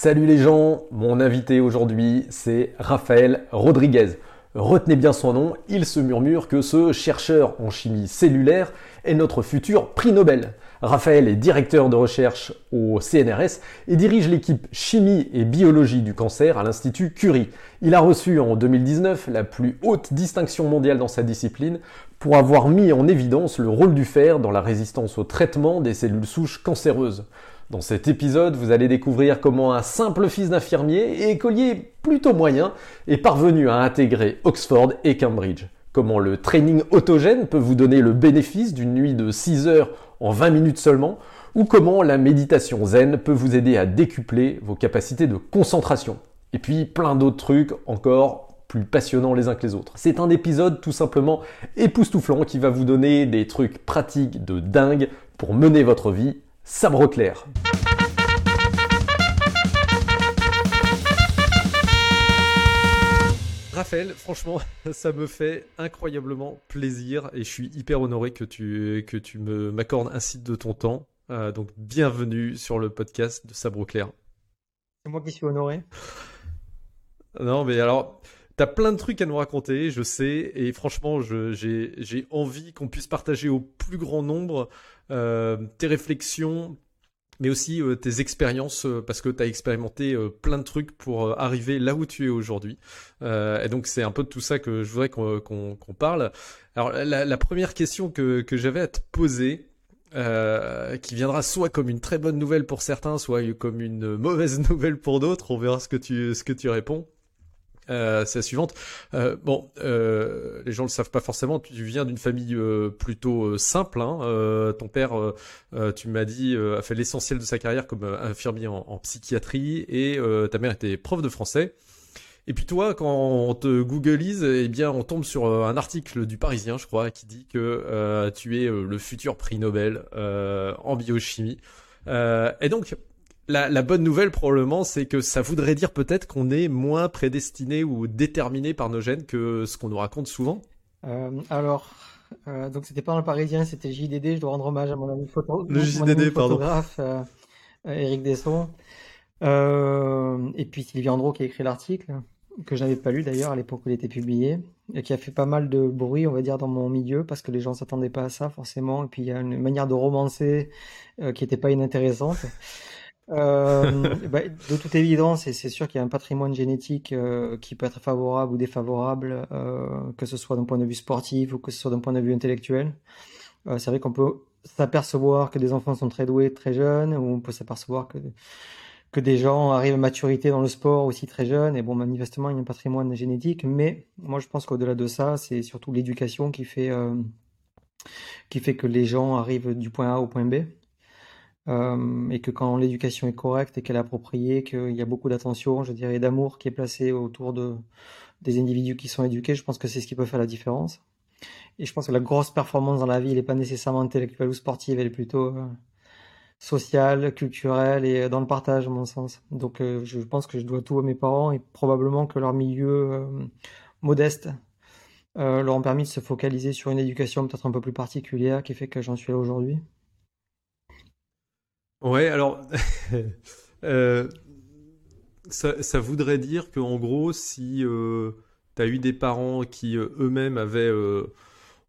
Salut les gens, mon invité aujourd'hui c'est Raphaël Rodriguez. Retenez bien son nom, il se murmure que ce chercheur en chimie cellulaire est notre futur prix Nobel. Raphaël est directeur de recherche au CNRS et dirige l'équipe chimie et biologie du cancer à l'Institut Curie. Il a reçu en 2019 la plus haute distinction mondiale dans sa discipline pour avoir mis en évidence le rôle du fer dans la résistance au traitement des cellules souches cancéreuses. Dans cet épisode, vous allez découvrir comment un simple fils d'infirmier et écolier plutôt moyen est parvenu à intégrer Oxford et Cambridge. Comment le training autogène peut vous donner le bénéfice d'une nuit de 6 heures en 20 minutes seulement, ou comment la méditation zen peut vous aider à décupler vos capacités de concentration. Et puis plein d'autres trucs encore plus passionnants les uns que les autres. C'est un épisode tout simplement époustouflant qui va vous donner des trucs pratiques de dingue pour mener votre vie sabre clair. Raphaël, franchement, ça me fait incroyablement plaisir et je suis hyper honoré que tu, que tu me m'accordes ainsi de ton temps. Euh, donc, bienvenue sur le podcast de Sabre Clair. C'est moi qui suis honoré. Non, mais alors, tu as plein de trucs à nous raconter, je sais, et franchement, j'ai envie qu'on puisse partager au plus grand nombre euh, tes réflexions, mais aussi euh, tes expériences, euh, parce que tu as expérimenté plein de trucs pour arriver là où tu es aujourd'hui. et donc c'est un peu de tout ça que je voudrais qu'on parle. Alors la, première question que, que j'avais à te poser, qui viendra soit comme une très bonne nouvelle pour certains, soit comme une mauvaise nouvelle pour d'autres, on verra ce que tu, ce que tu réponds. Euh, c'est la suivante. Euh, bon, euh, les gens le savent pas forcément. Tu viens d'une famille euh, plutôt euh, simple. Hein. ton père, tu m'as dit, a fait l'essentiel de sa carrière comme infirmier en, en psychiatrie, et ta mère était prof de français. Et puis toi, quand on te googleise, eh bien, on tombe sur un article du Parisien, je crois, qui dit que tu es le futur prix Nobel en biochimie. et donc, la, bonne nouvelle probablement, c'est que ça voudrait dire peut-être qu'on est moins prédestiné ou déterminé par nos gènes que ce qu'on nous raconte souvent. Euh, alors, euh, donc c'était pas dans le Parisien, c'était JDD. Je dois rendre hommage à mon ami, photo, le JDD, photographe, euh, Eric Desson, et puis Sylvie Andro qui a écrit l'article que je n'avais pas lu d'ailleurs à l'époque où il était publié et qui a fait pas mal de bruit, on va dire, dans mon milieu parce que les gens s'attendaient pas à ça forcément. Et puis il y a une manière de romancer qui n'était pas inintéressante. Euh, bah, de toute évidence, et c'est sûr qu'il y a un patrimoine génétique euh, qui peut être favorable ou défavorable, euh, que ce soit d'un point de vue sportif ou que ce soit d'un point de vue intellectuel. Euh, c'est vrai qu'on peut s'apercevoir que des enfants sont très doués très jeunes, ou on peut s'apercevoir que, que des gens arrivent à maturité dans le sport aussi très jeunes. Et bon, manifestement, il y a un patrimoine génétique, mais moi je pense qu'au-delà de ça, c'est surtout l'éducation qui fait, euh, qui fait que les gens arrivent du point A au point B. Euh, et que quand l'éducation est correcte et qu'elle est appropriée, qu'il y a beaucoup d'attention, je dirais, d'amour qui est placé autour de, des individus qui sont éduqués, je pense que c'est ce qui peut faire la différence. Et je pense que la grosse performance dans la vie, elle n'est pas nécessairement intellectuelle ou sportive, elle est plutôt euh, sociale, culturelle et euh, dans le partage, à mon sens. Donc je pense que je dois tout à mes parents et probablement que leur milieu modeste leur ont permis de se focaliser sur une éducation peut-être un peu plus particulière qui fait que j'en suis là aujourd'hui. Ouais, alors euh, ça, voudrait dire qu'en gros, si euh, tu as eu des parents qui euh, eux-mêmes avaient, euh,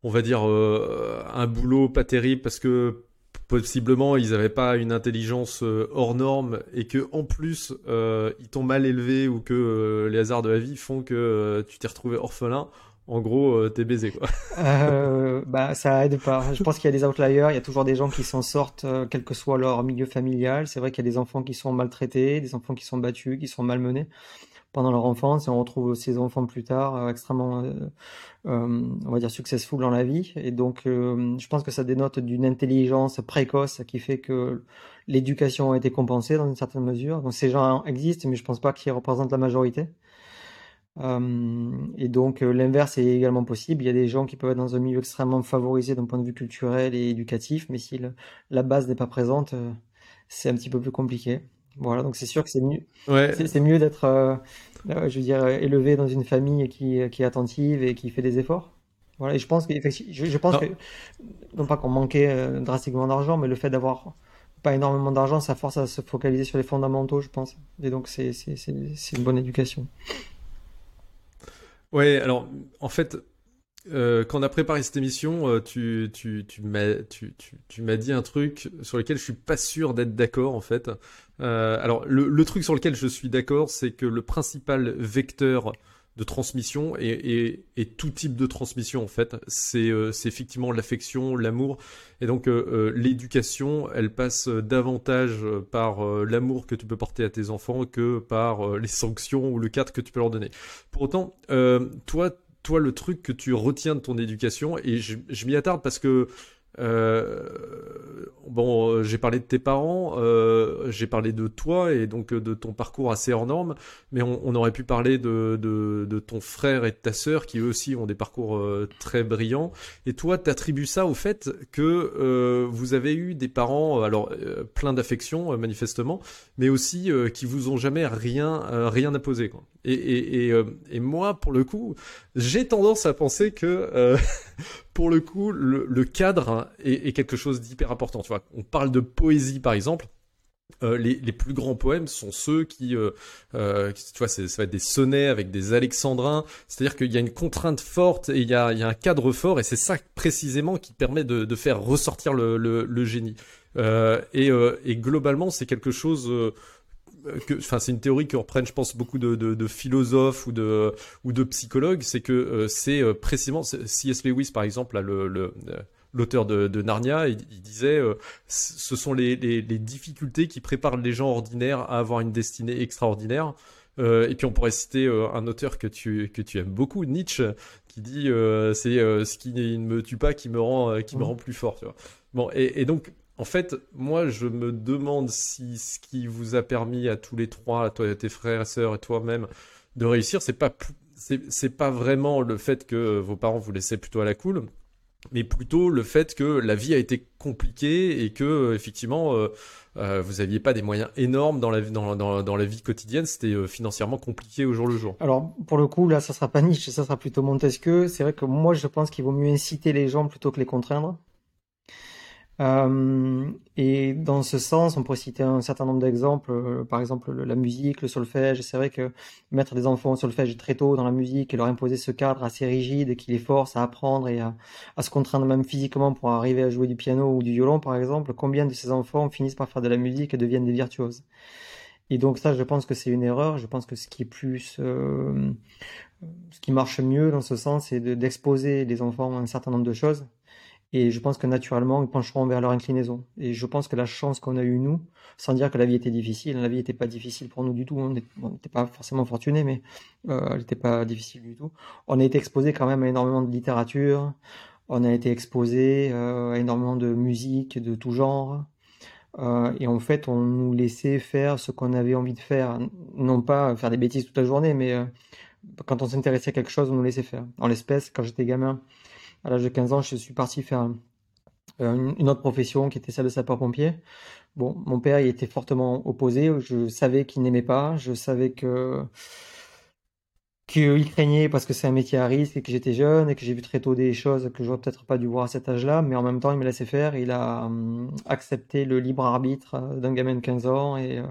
on va dire, un boulot pas terrible parce que possiblement ils n'avaient pas une intelligence hors norme et que en plus ils t'ont mal élevé ou que les hasards de la vie font que tu t'es retrouvé orphelin, en gros, euh, t'es baisé, quoi. euh, bah, ça aide pas. Je pense qu'il y a des outliers. Il y a toujours des gens qui s'en sortent, euh, quel que soit leur milieu familial. C'est vrai qu'il y a des enfants qui sont maltraités, des enfants qui sont battus, qui sont malmenés pendant leur enfance. Et on retrouve ces enfants plus tard euh, extrêmement, on va dire, successful dans la vie. Et donc, je pense que ça dénote d'une intelligence précoce qui fait que l'éducation a été compensée dans une certaine mesure. Donc, ces gens existent, mais je pense pas qu'ils représentent la majorité. Euh, et donc euh, l'inverse est également possible. Il y a des gens qui peuvent être dans un milieu extrêmement favorisé d'un point de vue culturel et éducatif, mais si la base n'est pas présente, euh, c'est un petit peu plus compliqué. Voilà, donc c'est sûr que c'est mieux, ouais. c'est mieux d'être, je veux dire, élevé dans une famille qui, qui est attentive et qui fait des efforts. Voilà, et je pense que, je, je pense que, non pas qu'on manquait drastiquement d'argent, mais le fait d'avoir pas énormément d'argent, ça force à se focaliser sur les fondamentaux, je pense. Et donc, c'est une bonne éducation. Ouais, alors, en fait, euh, quand on a préparé cette émission, euh, tu, tu, tu m'as tu, dit un truc sur lequel je suis pas sûr d'être d'accord en fait. Euh, alors le, le, truc sur lequel je suis d'accord, c'est que le principal vecteur de transmission et, et, tout type de transmission en fait. C'est euh, effectivement l'affection, l'amour. Et donc euh, euh, l'éducation, elle passe davantage par l'amour que tu peux porter à tes enfants que par les sanctions ou le cadre que tu peux leur donner. Pour autant, toi, toi, le truc que tu retiens de ton éducation, et je, m'y attarde parce que euh, bon, euh, j'ai parlé de tes parents, euh, j'ai parlé de toi et donc de ton parcours assez hors norme, mais on, aurait pu parler de, de, ton frère et de ta sœur qui eux aussi ont des parcours très brillants. Et toi, t'attribues ça au fait que vous avez eu des parents, alors plein d'affection manifestement, mais aussi qui vous ont jamais rien rien imposé. Quoi. Et, et, moi, pour le coup, j'ai tendance à penser que pour le coup, le, cadre est, quelque chose d'hyper important. Tu vois, on parle de poésie par exemple. Euh, les, plus grands poèmes sont ceux qui, euh, euh, tu vois, ça va être des sonnets avec des alexandrins. C'est-à-dire qu'il y a une contrainte forte et il y a, un cadre fort et c'est ça précisément qui permet de, faire ressortir le, génie. et, globalement, c'est quelque chose enfin c'est une théorie que reprennent je pense beaucoup de, philosophes ou de ou de psychologues c'est que euh, c'est euh, précisément C.S. Lewis par exemple le, euh, l'auteur de, Narnia, il, disait ce sont les, difficultés qui préparent les gens ordinaires à avoir une destinée extraordinaire. et puis on pourrait citer un auteur que tu que tu aimes beaucoup, Nietzsche, qui dit c'est ce qui ne me tue pas qui me rend qui me rend plus fort. Tu vois. Bon et, et donc en fait, moi, je me demande si ce qui vous a permis à tous les trois, à toi, tes frères, et sœurs et toi-même, de réussir, c'est pas pas vraiment le fait que vos parents vous laissaient plutôt à la cool, mais plutôt le fait que la vie a été compliquée et que effectivement euh, euh, vous aviez pas des moyens énormes dans la dans, dans, la vie quotidienne, c'était euh, financièrement compliqué au jour le jour. Alors pour le coup là, ça sera pas Nietzsche, ça sera plutôt Montesquieu. C'est vrai que moi je pense qu'il vaut mieux inciter les gens plutôt que les contraindre. Euh, et dans ce sens, on pourrait citer un certain nombre d'exemples, euh, par exemple la musique, le solfège. C'est vrai que mettre des enfants au solfège très tôt dans la musique et leur imposer ce cadre assez rigide qui les force à apprendre et à, se contraindre même physiquement pour arriver à jouer du piano ou du violon, par exemple, combien de ces enfants finissent par faire de la musique et deviennent des virtuoses? Et donc ça, je pense que c'est une erreur. Je pense que ce qui est plus... Euh, ce qui marche mieux dans ce sens, c'est d'exposer les enfants à un certain nombre de choses et je pense que naturellement, ils pencheront vers leur inclinaison. Et je pense que la chance qu'on a eue, nous, sans dire que la vie était difficile, la vie n'était pas difficile pour nous du tout, on n'était pas forcément fortunés, mais euh, elle n'était pas difficile du tout. On a été exposé quand même à énormément de littérature, on a été exposé euh, à énormément de musique de tout genre. Euh, et en fait, on nous laissait faire ce qu'on avait envie de faire. Non pas faire des bêtises toute la journée, mais euh, quand on s'intéressait à quelque chose, on nous laissait faire. En l'espèce, quand j'étais gamin, à l'âge de 15 ans, je suis parti faire euh, une autre profession qui était celle de sapeur-pompier. Bon, mon père y était fortement opposé. Je savais qu'il n'aimait pas. Je savais que qu'il craignait parce que c'est un métier à risque et que j'étais jeune et que j'ai vu très tôt des choses que j'aurais peut-être pas dû voir à cet âge-là, mais en même temps, il me laissait faire. Il a hum, accepté le libre arbitre euh, d'un gamin de 15 ans et, euh,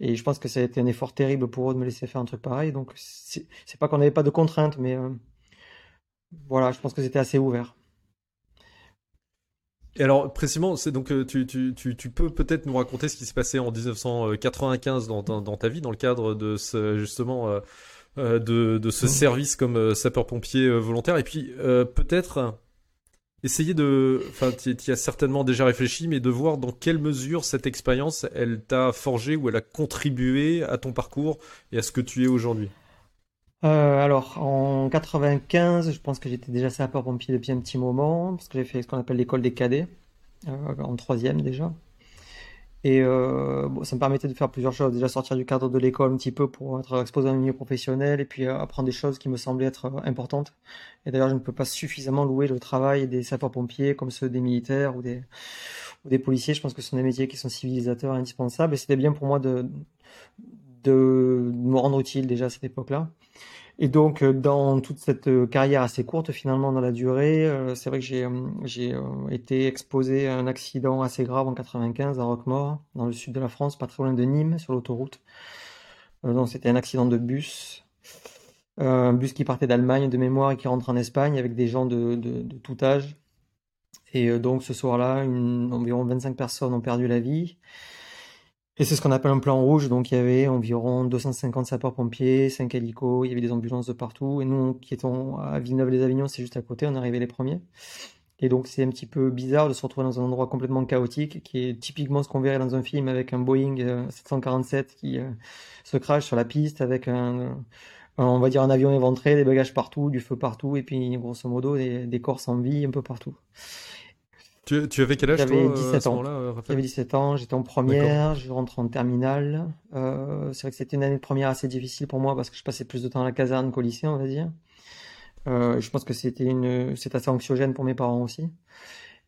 et je pense que ça a été un effort terrible pour eux de me laisser faire un truc pareil. Donc, c'est pas qu'on n'avait pas de contraintes, mais voilà, je pense que c'était assez ouvert. Et alors, précisément, c'est donc euh, tu, tu, tu, tu peux peut-être nous raconter ce qui s'est passé en 1995 dans, dans, dans, ta vie, dans le cadre de ce justement euh, euh de, de ce mmh. service comme euh, sapeur-pompier volontaire, et puis peut-être essayer de, enfin, tu y as certainement déjà réfléchi, mais de voir dans quelle mesure cette expérience, elle t'a forgé ou elle a contribué à ton parcours et à ce que tu es aujourd'hui. Euh, alors, en 95, je pense que j'étais déjà sapeur-pompier depuis un petit moment, parce que j'ai fait ce qu'on appelle l'école des cadets, euh, en troisième déjà. Et euh, ça me permettait de faire plusieurs choses. Déjà sortir du cadre de l'école un petit peu pour être exposé dans le milieu professionnel et puis apprendre des choses qui me semblaient être importantes. Et d'ailleurs, je ne peux pas suffisamment louer le travail des sapeurs-pompiers comme ceux des militaires ou des, ou des policiers. Je pense que ce sont des métiers qui sont civilisateurs indispensables. Et c'était bien pour moi de de me rendre utile déjà à cette époque-là. Et donc, euh, dans toute cette euh, carrière assez courte, finalement, dans la durée, euh, c'est vrai que j'ai été exposé à un accident assez grave en 95 à Roquemort, dans le sud de la France, pas très loin de Nîmes, sur l'autoroute. donc, c'était un accident de bus. un bus qui partait d'Allemagne de mémoire et qui rentre en Espagne avec des gens de, de tout âge. Et donc, ce soir-là, environ 25 personnes ont perdu la vie. Et c'est ce qu'on appelle un plan rouge, donc il y avait environ 250 sapeurs-pompiers, 5 hélicos, il y avait des ambulances de partout, et nous qui étions à Villeneuve-les-Avignon, c'est juste à côté, on arrivés les premiers. Et donc c'est un petit peu bizarre de se retrouver dans un endroit complètement chaotique, qui est typiquement ce qu'on verrait dans un film avec un Boeing 747 euh, qui euh, se crache sur la piste, avec un, on va dire un avion éventré, des bagages partout, du feu partout, et puis grosso modo des, des corps sans vie un peu partout. Tu, tu, avais quel âge J'avais 17 ans. Euh, J'avais 17 ans, j'étais en première, je rentre en terminale. Euh, c'est vrai que c'était une année de première assez difficile pour moi parce que je passais plus de temps à la caserne qu'au lycée, on va dire. Euh, je pense que c'était une, c'est assez anxiogène pour mes parents aussi.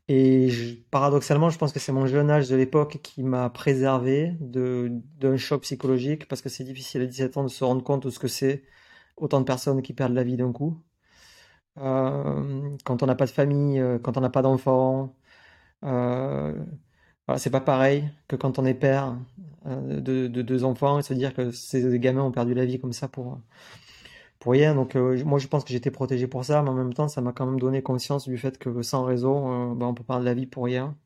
Et paradoxalement, je pense que c'est mon jeune âge de l'époque qui m'a préservé de d'un choc psychologique parce que c'est difficile à 17 ans de se rendre compte de ce que c'est autant de personnes qui perdent la vie d'un coup. Euh, quand on n'a pas de famille, euh, quand on n'a pas d'enfants, euh, voilà, c'est pas pareil que quand on est père euh, de, de, deux enfants et se dire que ces gamins ont perdu la vie comme ça pour, pour rien. Donc euh, moi je pense que j'étais protégé pour ça, mais en même temps ça m'a quand même donné conscience du fait que sans raison, ben, on peut perdre la vie pour rien.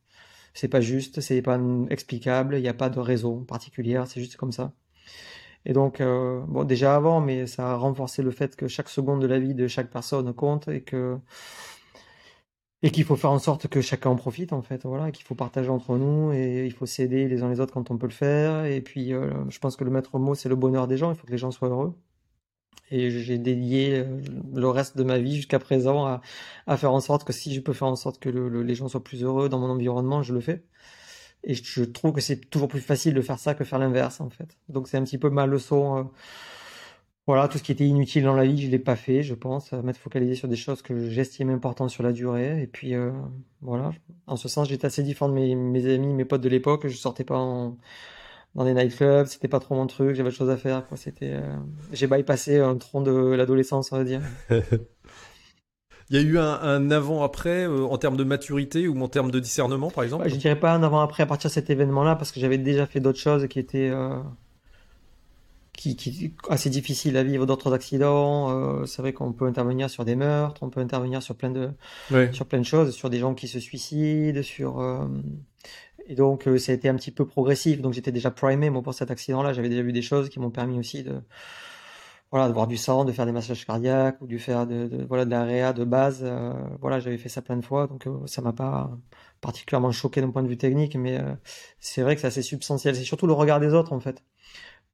C'est pas juste, c'est pas explicable, il n'y a pas de raison particulière, c'est juste comme ça. Et donc, euh, bon, déjà avant, mais ça a renforcé le fait que chaque seconde de la vie de chaque personne compte et que et qu'il faut faire en sorte que chacun en profite en fait voilà qu'il faut partager entre nous et il faut s'aider les uns les autres quand on peut le faire. Et puis euh, je pense que le maître mot c'est le bonheur des gens. Il faut que les gens soient heureux. Et j'ai dédié euh, le reste de ma vie jusqu'à présent à, faire en sorte que si je peux faire en sorte que le, les gens soient plus heureux dans mon environnement je le fais. Et je trouve que c'est toujours plus facile de faire ça que faire l'inverse en fait. Donc c'est un petit peu ma leçon euh, voilà, tout ce qui était inutile dans la vie, je l'ai pas fait, je pense. M'être focalisé sur des choses que j'estime importantes sur la durée. Et puis, euh, voilà. En ce sens, j'étais assez différent de mes, mes, amis, mes potes de l'époque. Je sortais pas en, dans des nightclubs, c'était pas trop mon truc, j'avais autre chose à faire, quoi. C'était, euh... j'ai bypassé un tronc de l'adolescence, on va dire. Il y a eu un, un avant-après euh, en termes de maturité ou en termes de discernement, par exemple? Je dirais pas un avant-après à partir de cet événement-là, parce que j'avais déjà fait d'autres choses qui étaient qui, qui est assez difficile à vivre d'autres accidents. Euh, c'est vrai qu'on peut intervenir sur des meurtres, on peut intervenir sur plein de sur plein de choses, sur des gens qui se suicident, sur euh, et donc euh, ça a été un petit peu progressif. Donc j'étais déjà primé moi pour cet accident-là. J'avais déjà vu des choses qui m'ont permis aussi de voilà de voir du sang, de faire des massages cardiaques ou de faire de, de voilà de la réa de base. Euh, voilà j'avais fait ça plein de fois, donc euh, ça m'a pas particulièrement choqué d'un point de vue technique, mais euh, c'est vrai que c'est assez substantiel. C'est surtout le regard des autres en fait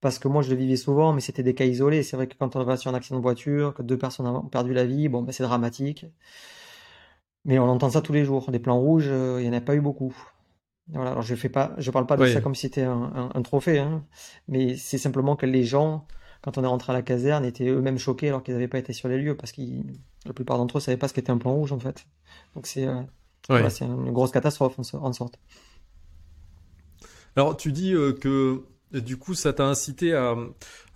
parce que moi je le vivais souvent, mais c'était des cas isolés. C'est vrai que quand on va sur un accident de voiture, que deux personnes ont perdu la vie, bon, ben, c'est dramatique. Mais on entend ça tous les jours. Des plans rouges, euh, il n'y en a pas eu beaucoup. Voilà, alors je fais pas, je parle pas de ça comme si c'était un, un, trophée, hein, mais c'est simplement que les gens, quand on est rentré à la caserne, étaient eux-mêmes choqués alors qu'ils n'avaient pas été sur les lieux, parce que la plupart d'entre eux savaient pas ce qu'était un plan rouge en fait. Donc c'est euh, voilà, une grosse catastrophe en, en sorte. Alors tu dis euh, que du coup, ça t'a incité à,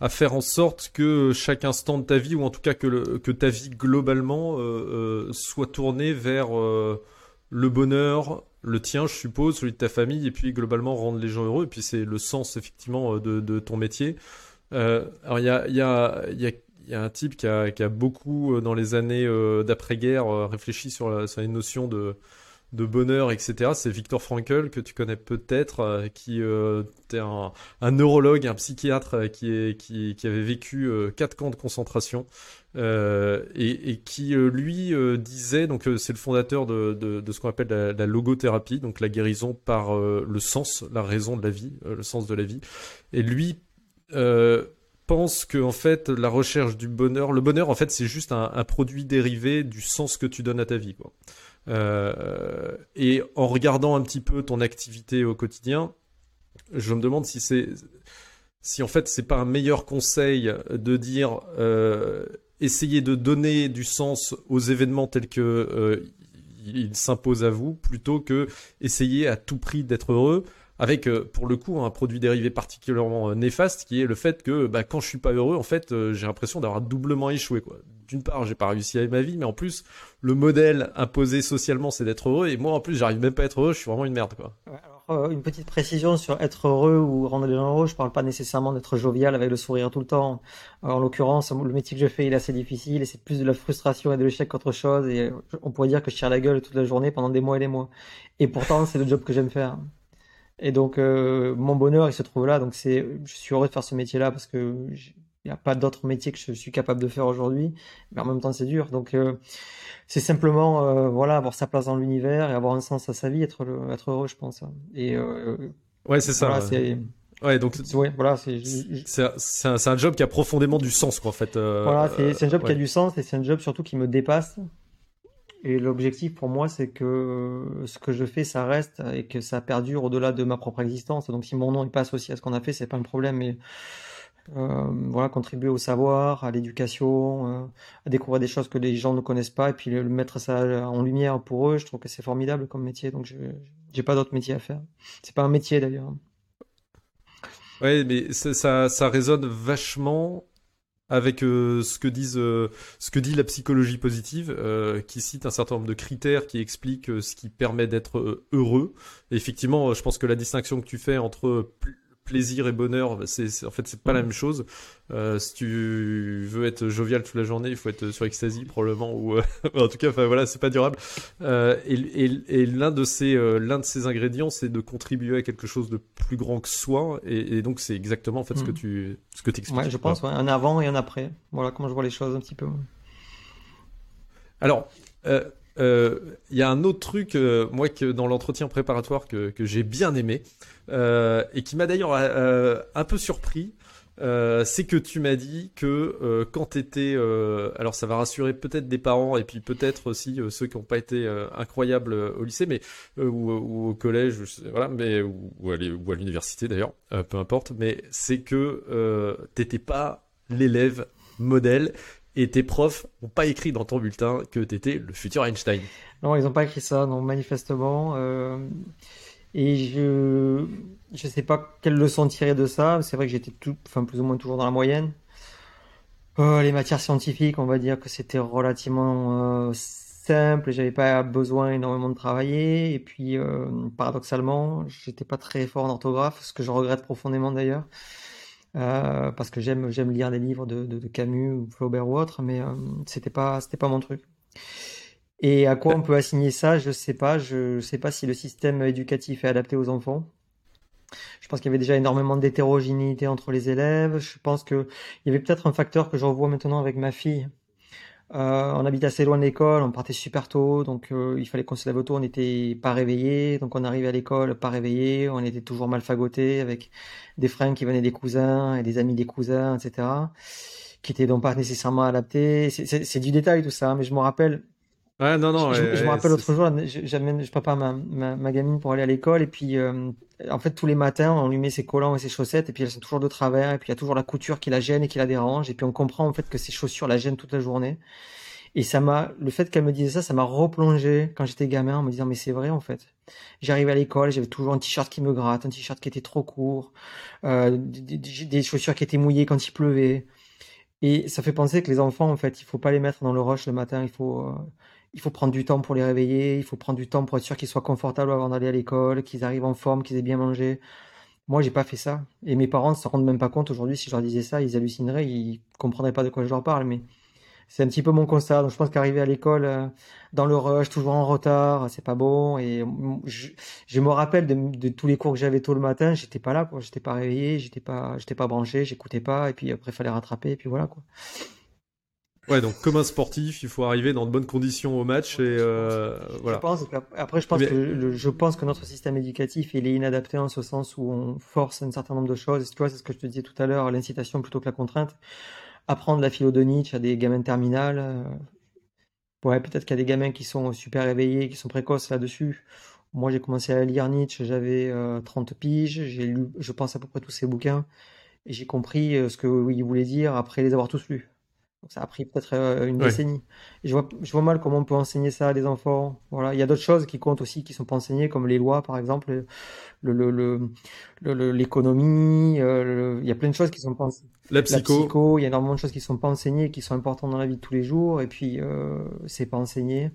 à, faire en sorte que chaque instant de ta vie, ou en tout cas que, que ta vie globalement, euh, euh, soit tournée vers euh, le bonheur, le tien, je suppose, celui de ta famille, et puis globalement rendre les gens heureux. Et puis c'est le sens effectivement de, de ton métier. Alors il y a, y, a, y, y a un type qui a, qui beaucoup dans les années d'après-guerre réfléchi sur, la, sur les notions de de bonheur, etc. C'est Victor Frankl que tu connais peut-être, euh, qui euh, était un, un, neurologue, un psychiatre euh, qui, est, qui, qui avait vécu euh, quatre camps de concentration et, et, qui lui disait, donc c'est le fondateur de, de, de ce qu'on appelle la, la, logothérapie, donc la guérison par le sens, la raison de la vie, le sens de la vie. Et lui pense que en fait la recherche du bonheur, le bonheur en fait c'est juste un, un produit dérivé du sens que tu donnes à ta vie, quoi. Euh, et en regardant un petit peu ton activité au quotidien, je me demande si c'est si en fait c'est pas un meilleur conseil de dire euh, essayer de donner du sens aux événements tels que euh, ils s'imposent à vous plutôt que essayer à tout prix d'être heureux. avec pour le coup un produit dérivé particulièrement néfaste qui est le fait que bah, quand je suis pas heureux, en fait, j'ai l'impression d'avoir doublement échoué. Quoi. D'une part, j'ai pas réussi avec ma vie, mais en plus, le modèle imposé socialement, c'est d'être heureux, et moi en plus, j'arrive même pas à être heureux, je suis vraiment une merde. Quoi. Euh, une petite précision sur être heureux ou rendre les gens heureux. Je parle pas nécessairement d'être jovial avec le sourire tout le temps. Euh, en l'occurrence, le métier que je fais, il est assez difficile et c'est plus de la frustration et de l'échec qu'autre chose. Et on pourrait dire que je tire la gueule toute la journée pendant des mois et des mois. Et pourtant, c'est le job que j'aime faire. Et donc, euh, mon bonheur, il se trouve là. Donc, c'est, je suis heureux de faire ce métier-là parce que il n'y a pas d'autre métier que je suis capable de faire aujourd'hui. Mais en même temps, c'est dur. Donc, c'est simplement euh, voilà avoir sa place dans l'univers et avoir un sens à sa vie, être être heureux, je pense. Et euh, ouais, c'est ça. c'est Ouais, donc ouais, voilà, c'est c'est un, un, job qui a profondément du sens, quoi, en fait. Euh, voilà, c'est un job qui a du sens et c'est un job surtout qui me dépasse. Et l'objectif pour moi, c'est que ce que je fais, ça reste et que ça perdure au-delà de ma propre existence. Donc, si mon nom il passe aussi à ce qu'on a fait, c'est pas un problème. Mais euh, voilà, contribuer au savoir, à l'éducation, euh, à découvrir des choses que les gens ne connaissent pas et puis le, mettre ça en lumière pour eux, je trouve que c'est formidable comme métier. Donc, je j'ai pas d'autre métier à faire. C'est pas un métier d'ailleurs. Ouais, mais ça, ça, résonne vachement avec euh, ce que disent ce que dit la psychologie positive qui cite un certain nombre de critères qui expliquent ce qui permet d'être heureux effectivement je pense que la distinction que tu fais entre plaisir et bonheur, c'est en fait c'est pas la même chose. Euh, si tu veux être jovial toute la journée, il faut être sur ecstasy probablement ou euh, en tout cas, enfin voilà, c'est pas durable. Euh, et, et, l'un de ces l'un de ces ingrédients, c'est de contribuer à quelque chose de plus grand que soi. Et, donc c'est exactement en fait ce que mm. tu ce que expliques. Ouais, je pense, un avant et un après. Voilà comment je vois les choses un petit peu. Alors. Il y a un autre truc, moi, que dans l'entretien préparatoire que, j'ai bien aimé, euh, et qui m'a d'ailleurs euh, un peu surpris. Euh, c'est que tu m'as dit que quand tu étais, alors ça va rassurer peut-être des parents et puis peut-être aussi ceux qui n'ont pas été incroyables au lycée, mais ou, au collège, voilà, mais ou, à l'université d'ailleurs, peu importe. Mais c'est que t'étais pas l'élève modèle et tes profs n'ont pas écrit dans ton bulletin que tu étais le futur Einstein. Non, ils n'ont pas écrit ça, non, manifestement. Et je je sais pas quelle leçon tirer de ça. C'est vrai que j'étais tout, enfin plus ou moins toujours dans la moyenne. Euh, les matières scientifiques, on va dire que c'était relativement euh, simple. J'avais pas besoin énormément de travailler. Et puis euh, paradoxalement, j'étais pas très fort en orthographe, ce que je regrette profondément d'ailleurs. Euh, parce que j'aime j'aime lire des livres de, de, de Camus ou Flaubert ou autre, mais euh, c'était pas c'était pas mon truc. Et à quoi on peut assigner ça, je sais pas. Je sais pas si le système éducatif est adapté aux enfants. Je pense qu'il y avait déjà énormément d'hétérogénéité entre les élèves. Je pense qu'il y avait peut-être un facteur que je revois maintenant avec ma fille. Euh, on habitait assez loin de l'école, on partait super tôt, donc euh, il fallait qu'on se lève tôt, on n'était pas réveillé, donc on arrivait à l'école pas réveillé, on était toujours mal fagoté avec des frères qui venaient des cousins et des amis des cousins, etc., qui étaient donc pas nécessairement adaptés. C'est du détail tout ça, hein, mais je me rappelle Ouais, non, non. Je, me rappelle l'autre jour, j'amène, je prépare ma, ma, ma, gamine pour aller à l'école et puis euh, en fait tous les matins on lui met ses collants et ses chaussettes et puis elles sont toujours de travers et puis il y a toujours la couture qui la gêne et qui la dérange et puis on comprend en fait que ses chaussures la gênent toute la journée. Et ça m'a, le fait qu'elle me disait ça, ça m'a replongé quand j'étais gamin en me disant mais c'est vrai en fait. J'arrivais à l'école, j'avais toujours un t-shirt qui me gratte, un t-shirt qui était trop court, euh, des, chaussures qui étaient mouillées quand il pleuvait. Et ça fait penser que les enfants en fait, il faut pas les mettre dans le rush le matin, il faut euh, il faut prendre du temps pour les réveiller, il faut prendre du temps pour être sûr qu'ils soient confortables avant d'aller à l'école, qu'ils arrivent en forme, qu'ils aient bien mangé. Moi, j'ai pas fait ça. Et mes parents ne se rendent même pas compte aujourd'hui. Si je leur disais ça, ils hallucineraient, ils comprendraient pas de quoi je leur parle. Mais c'est un petit peu mon constat. Donc, je pense qu'arriver à l'école euh, dans le rush, toujours en retard, c'est pas bon. Et je, me rappelle de, tous les cours que j'avais tôt le matin, j'étais pas là, quoi. J'étais pas réveillé, j'étais pas, j'étais pas branché, j'écoutais pas. Et puis après, fallait rattraper. Et puis voilà, quoi. Ouais, donc comme un sportif, il faut arriver dans de bonnes conditions au match et euh, voilà. Je pense, après, je pense que je pense que notre système éducatif il est inadapté en ce sens où on force un certain nombre de choses. Tu vois, c'est ce que je te disais tout à l'heure, l'incitation plutôt que la contrainte. Apprendre la philo de Nietzsche à des gamins terminales. Euh, ouais, peut-être qu'il y a des gamins qui sont super éveillés, qui sont précoces là-dessus. Moi, j'ai commencé à lire Nietzsche, j'avais 30 euh, piges, j'ai lu, je pense à peu près tous ses bouquins et j'ai compris ce que il voulait dire après les avoir tous lus. Donc ça a pris peut-être euh, une décennie. Et je vois, je vois mal comment on peut enseigner ça à des enfants. Voilà. Il y a d'autres choses qui comptent aussi, qui sont pas enseignées, comme les lois, par exemple, le, le, le, l'économie. Euh, il y a plein de choses qui sont pas enseignées. La psycho. Il y a énormément de choses qui sont pas enseignées, qui sont importantes dans la vie de tous les jours, et puis euh, c'est pas enseigné.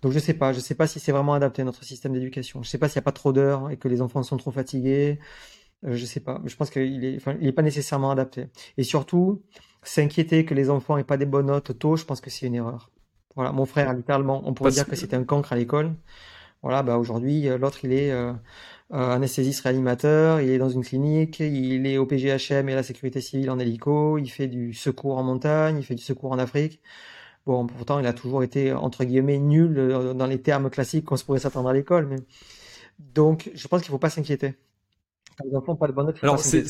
Donc je sais pas, je sais pas si c'est vraiment adapté à notre système d'éducation. Je sais pas s'il y a pas trop d'heures et que les enfants sont trop fatigués. Euh, je sais pas. Je pense qu'il est, enfin, il est pas nécessairement adapté. Et surtout, s'inquiéter que les enfants aient pas des bonnes notes tôt, je pense que c'est une erreur. Voilà, mon frère, littéralement, on pourrait dire que c'était un cancre à l'école. Voilà, bah aujourd'hui, euh, l'autre, il est euh, euh, anesthésiste réanimateur, il est dans une clinique, il est au PGHM et la sécurité civile en hélico, il fait du secours en montagne, il fait du secours en Afrique. Bon, pourtant, il a toujours été, entre guillemets, nul dans les termes classiques qu'on se pourrait s'attendre à l'école. Mais... Donc, je pense qu'il ne faut pas s'inquiéter. Les enfants pas de bonnes notes, Alors, c'est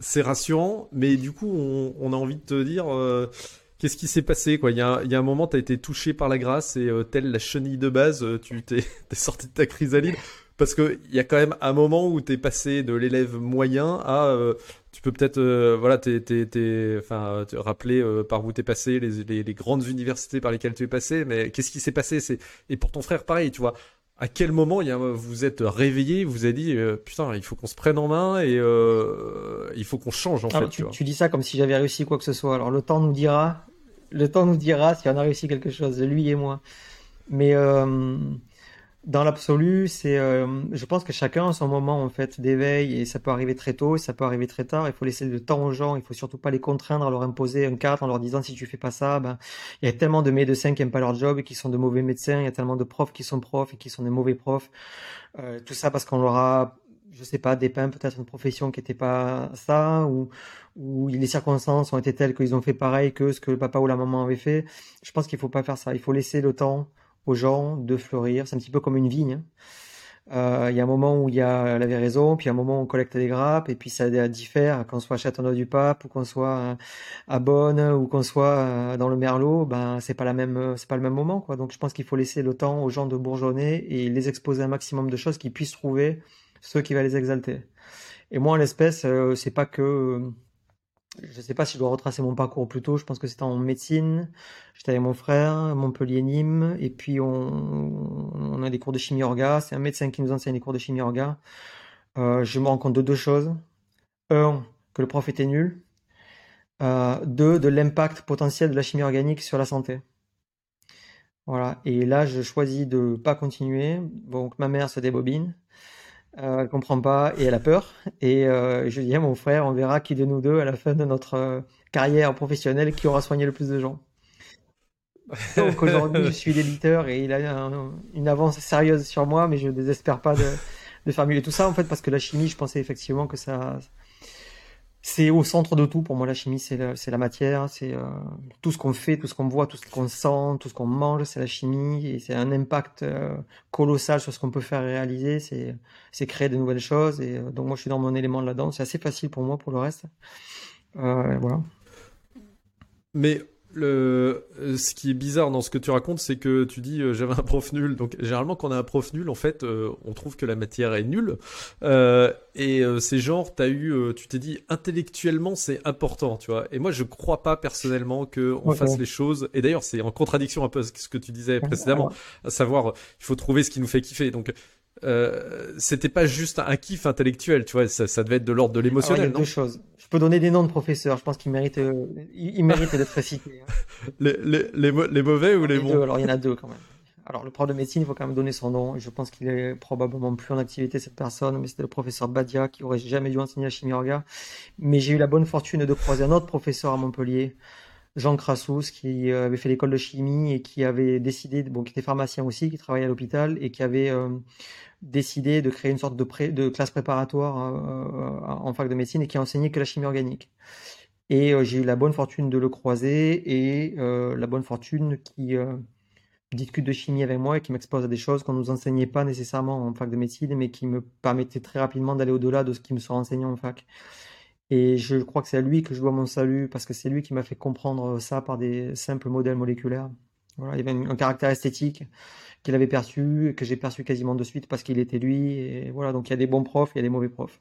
c'est rassurant, mais du coup, on, a envie de te dire, euh, qu'est-ce qui s'est passé quoi? Il y, a, il y a un moment, tu as été touché par la grâce et euh, telle la chenille de base, euh, tu t'es sorti de ta chrysalide. Parce qu'il y a quand même un moment où tu es passé de l'élève moyen à... tu peux peut-être voilà, t'es, t'es, enfin, te rappeler par où tu es passé, les, les, les, grandes universités par lesquelles tu es passé, mais qu'est-ce qui s'est passé? C'est... Et pour ton frère, pareil, tu vois à quel moment il y a, vous êtes réveillé, vous avez dit euh, putain il faut qu'on se prenne en main et euh, il faut qu'on change en fait. Tu, tu, dis ça comme si j'avais réussi quoi que ce soit. Alors le temps nous dira, le temps nous dira si on a réussi quelque chose, lui et moi. Mais euh, dans l'absolu, c'est, euh, je pense que chacun a son moment en fait d'éveil et ça peut arriver très tôt, ça peut arriver très tard. Il faut laisser le temps aux gens. Il faut surtout pas les contraindre à leur imposer un cadre en leur disant si tu fais pas ça, ben il y a tellement de médecins qui aiment pas leur job et qui sont de mauvais médecins. Il y a tellement de profs qui sont profs et qui sont des mauvais profs. Euh, tout ça parce qu'on leur a, je sais pas, dépeint peut-être une profession qui était pas ça ou où les circonstances ont été telles qu'ils ont fait pareil que ce que le papa ou la maman avait fait. Je pense qu'il faut pas faire ça. Il faut laisser le temps aux gens de fleurir. C'est un petit peu comme une vigne. Hein. Euh, il y a un moment où il y a la raison, puis y a un moment où on collecte des grappes, et puis ça diffère, qu'on soit à Châteauneuf du Pape, ou qu'on soit euh, à Bonne, ou qu'on soit euh, dans le Merlot, ben c'est pas la même, c'est pas le même moment, quoi. Donc je pense qu'il faut laisser le temps aux gens de bourgeonner et les exposer un maximum de choses qui puissent trouver ceux qui va les exalter. Et moi, l'espèce, c'est pas que je ne sais pas si je dois retracer mon parcours plus tôt. Je pense que c'était en médecine. J'étais avec mon frère, Montpellier Nîmes, et puis on, a des cours de chimie orga. C'est un médecin qui nous enseigne les cours de chimie orga. Euh, je me rends compte de deux choses. Un, que le prof était nul. Euh, deux, de l'impact potentiel de la chimie organique sur la santé. Voilà. Et là, je choisis de pas continuer. Donc ma mère se débobine. Euh, elle comprend pas et elle a peur. Et euh, je dis à mon frère, on verra qui de nous deux, à la fin de notre euh, carrière professionnelle, qui aura soigné le plus de gens. Donc aujourd'hui, je suis l'éditeur et il a une avance sérieuse sur moi, mais je désespère pas de, de faire mieux. tout ça, en fait, parce que la chimie, je pensais effectivement que ça, c'est au centre de tout. Pour moi, la chimie, c'est la, matière, c'est euh, tout ce qu'on fait, tout ce qu'on voit, tout ce qu'on sent, tout ce qu'on mange, c'est la chimie, et c'est un impact euh, colossal sur ce qu'on peut faire réaliser. C'est, c'est créer de nouvelles choses, et euh, donc moi, je suis dans mon élément là-dedans. C'est assez facile pour moi pour le reste. voilà. Mais le, euh, ce qui est bizarre dans ce que tu racontes, c'est que tu dis euh, j'avais un prof nul. Donc généralement quand on a un prof nul, en fait, euh, on trouve que la matière est nulle. et c'est genre, t'as eu, tu t'es dit intellectuellement c'est important, tu vois. Et moi je crois pas personnellement que on fasse les choses. Et d'ailleurs c'est en contradiction un peu avec ce que tu disais précédemment, à savoir il faut trouver ce qui nous fait kiffer. Donc euh, c'était pas juste un kiff intellectuel, tu vois, ça, ça devait être de l'ordre de l'émotionnel, non deux choses. Je peux donner des noms de professeurs, je pense qu'ils méritent, euh, ils, méritent d'être cités. Hein. Les, les, les, les, mauvais ou les, bons Alors il y en a deux quand même. Alors le prof de médecine, il faut quand même donner son nom. Je pense qu'il est probablement plus en activité cette personne, mais c'était le professeur Badia qui aurait jamais dû enseigner la chimie orga. Mais j'ai eu la bonne fortune de croiser un autre professeur à Montpellier, Jean Crassous, qui euh, avait fait l'école de chimie et qui avait décidé, bon, qui était pharmacien aussi, qui travaillait à l'hôpital et qui avait euh, décidé de créer une sorte de, classe préparatoire euh, en fac de médecine et qui a enseigné que la chimie organique. Et j'ai eu la bonne fortune de le croiser et la bonne fortune qui discute de chimie avec moi et qui m'expose à des choses qu'on ne nous enseignait pas nécessairement en fac de médecine, mais qui me permettait très rapidement d'aller au-delà de ce qui me soit enseigné en fac. Et je crois que c'est à lui que je dois mon salut, parce que c'est lui qui m'a fait comprendre ça par des simples modèles moléculaires. Voilà, il y avait un, caractère esthétique qu'il avait perçu, que j'ai perçu quasiment de suite parce qu'il était lui. Et voilà, donc il y a des bons profs, il y a des mauvais profs.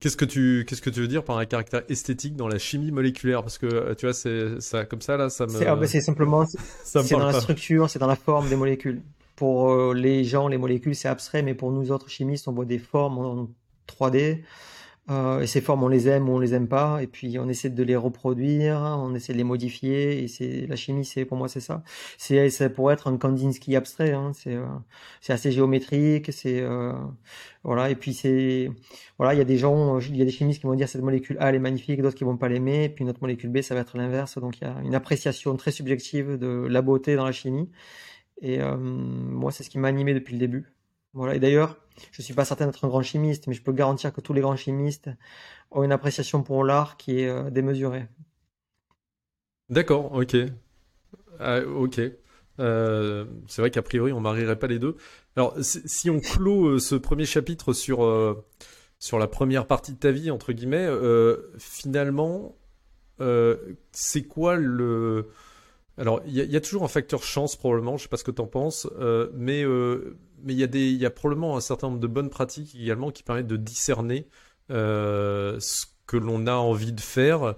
Qu'est-ce que tu qu'est-ce que tu veux dire par un caractère esthétique dans la chimie moléculaire? Parce que tu vois, c'est ça comme ça là, ça me. C'est ah, bah, simplement c'est dans la structure, c'est dans la forme des molécules. Pour les gens, les molécules c'est abstrait, mais pour nous autres chimistes, on voit des formes en 3D. Euh, et ces formes, on les aime ou on les aime pas, et puis on essaie de les reproduire, on essaie de les modifier, et c'est la chimie, c'est pour moi c'est ça. C'est ça pourrait être un Kandinsky abstrait, hein, c'est euh, c'est assez géométrique, c'est euh, voilà, et puis c'est voilà, il y a des gens, il y a des chimistes qui vont dire cette molécule A elle est magnifique, d'autres qui vont pas l'aimer, et puis notre molécule B ça va être l'inverse, donc il y a une appréciation très subjective de la beauté dans la chimie, et moi c'est ce qui m'a animé depuis le début. Voilà. Et d'ailleurs, je suis pas certain d'être un grand chimiste, mais je peux garantir que tous les grands chimistes ont une appréciation pour l'art qui est euh, démesurée. D'accord, ok. Ah. Euh, c'est vrai qu'a priori, on marierait pas les deux. Alors, si on clôt euh, ce premier chapitre sur, sur la première partie de ta vie, entre guillemets, finalement, c'est quoi le alors, il y, a toujours un facteur chance probablement, je sais pas ce que tu en penses, euh, mais euh, mais il y a des, il y a probablement un certain nombre de bonnes pratiques également qui permettent de discerner euh, ce que l'on a envie de faire.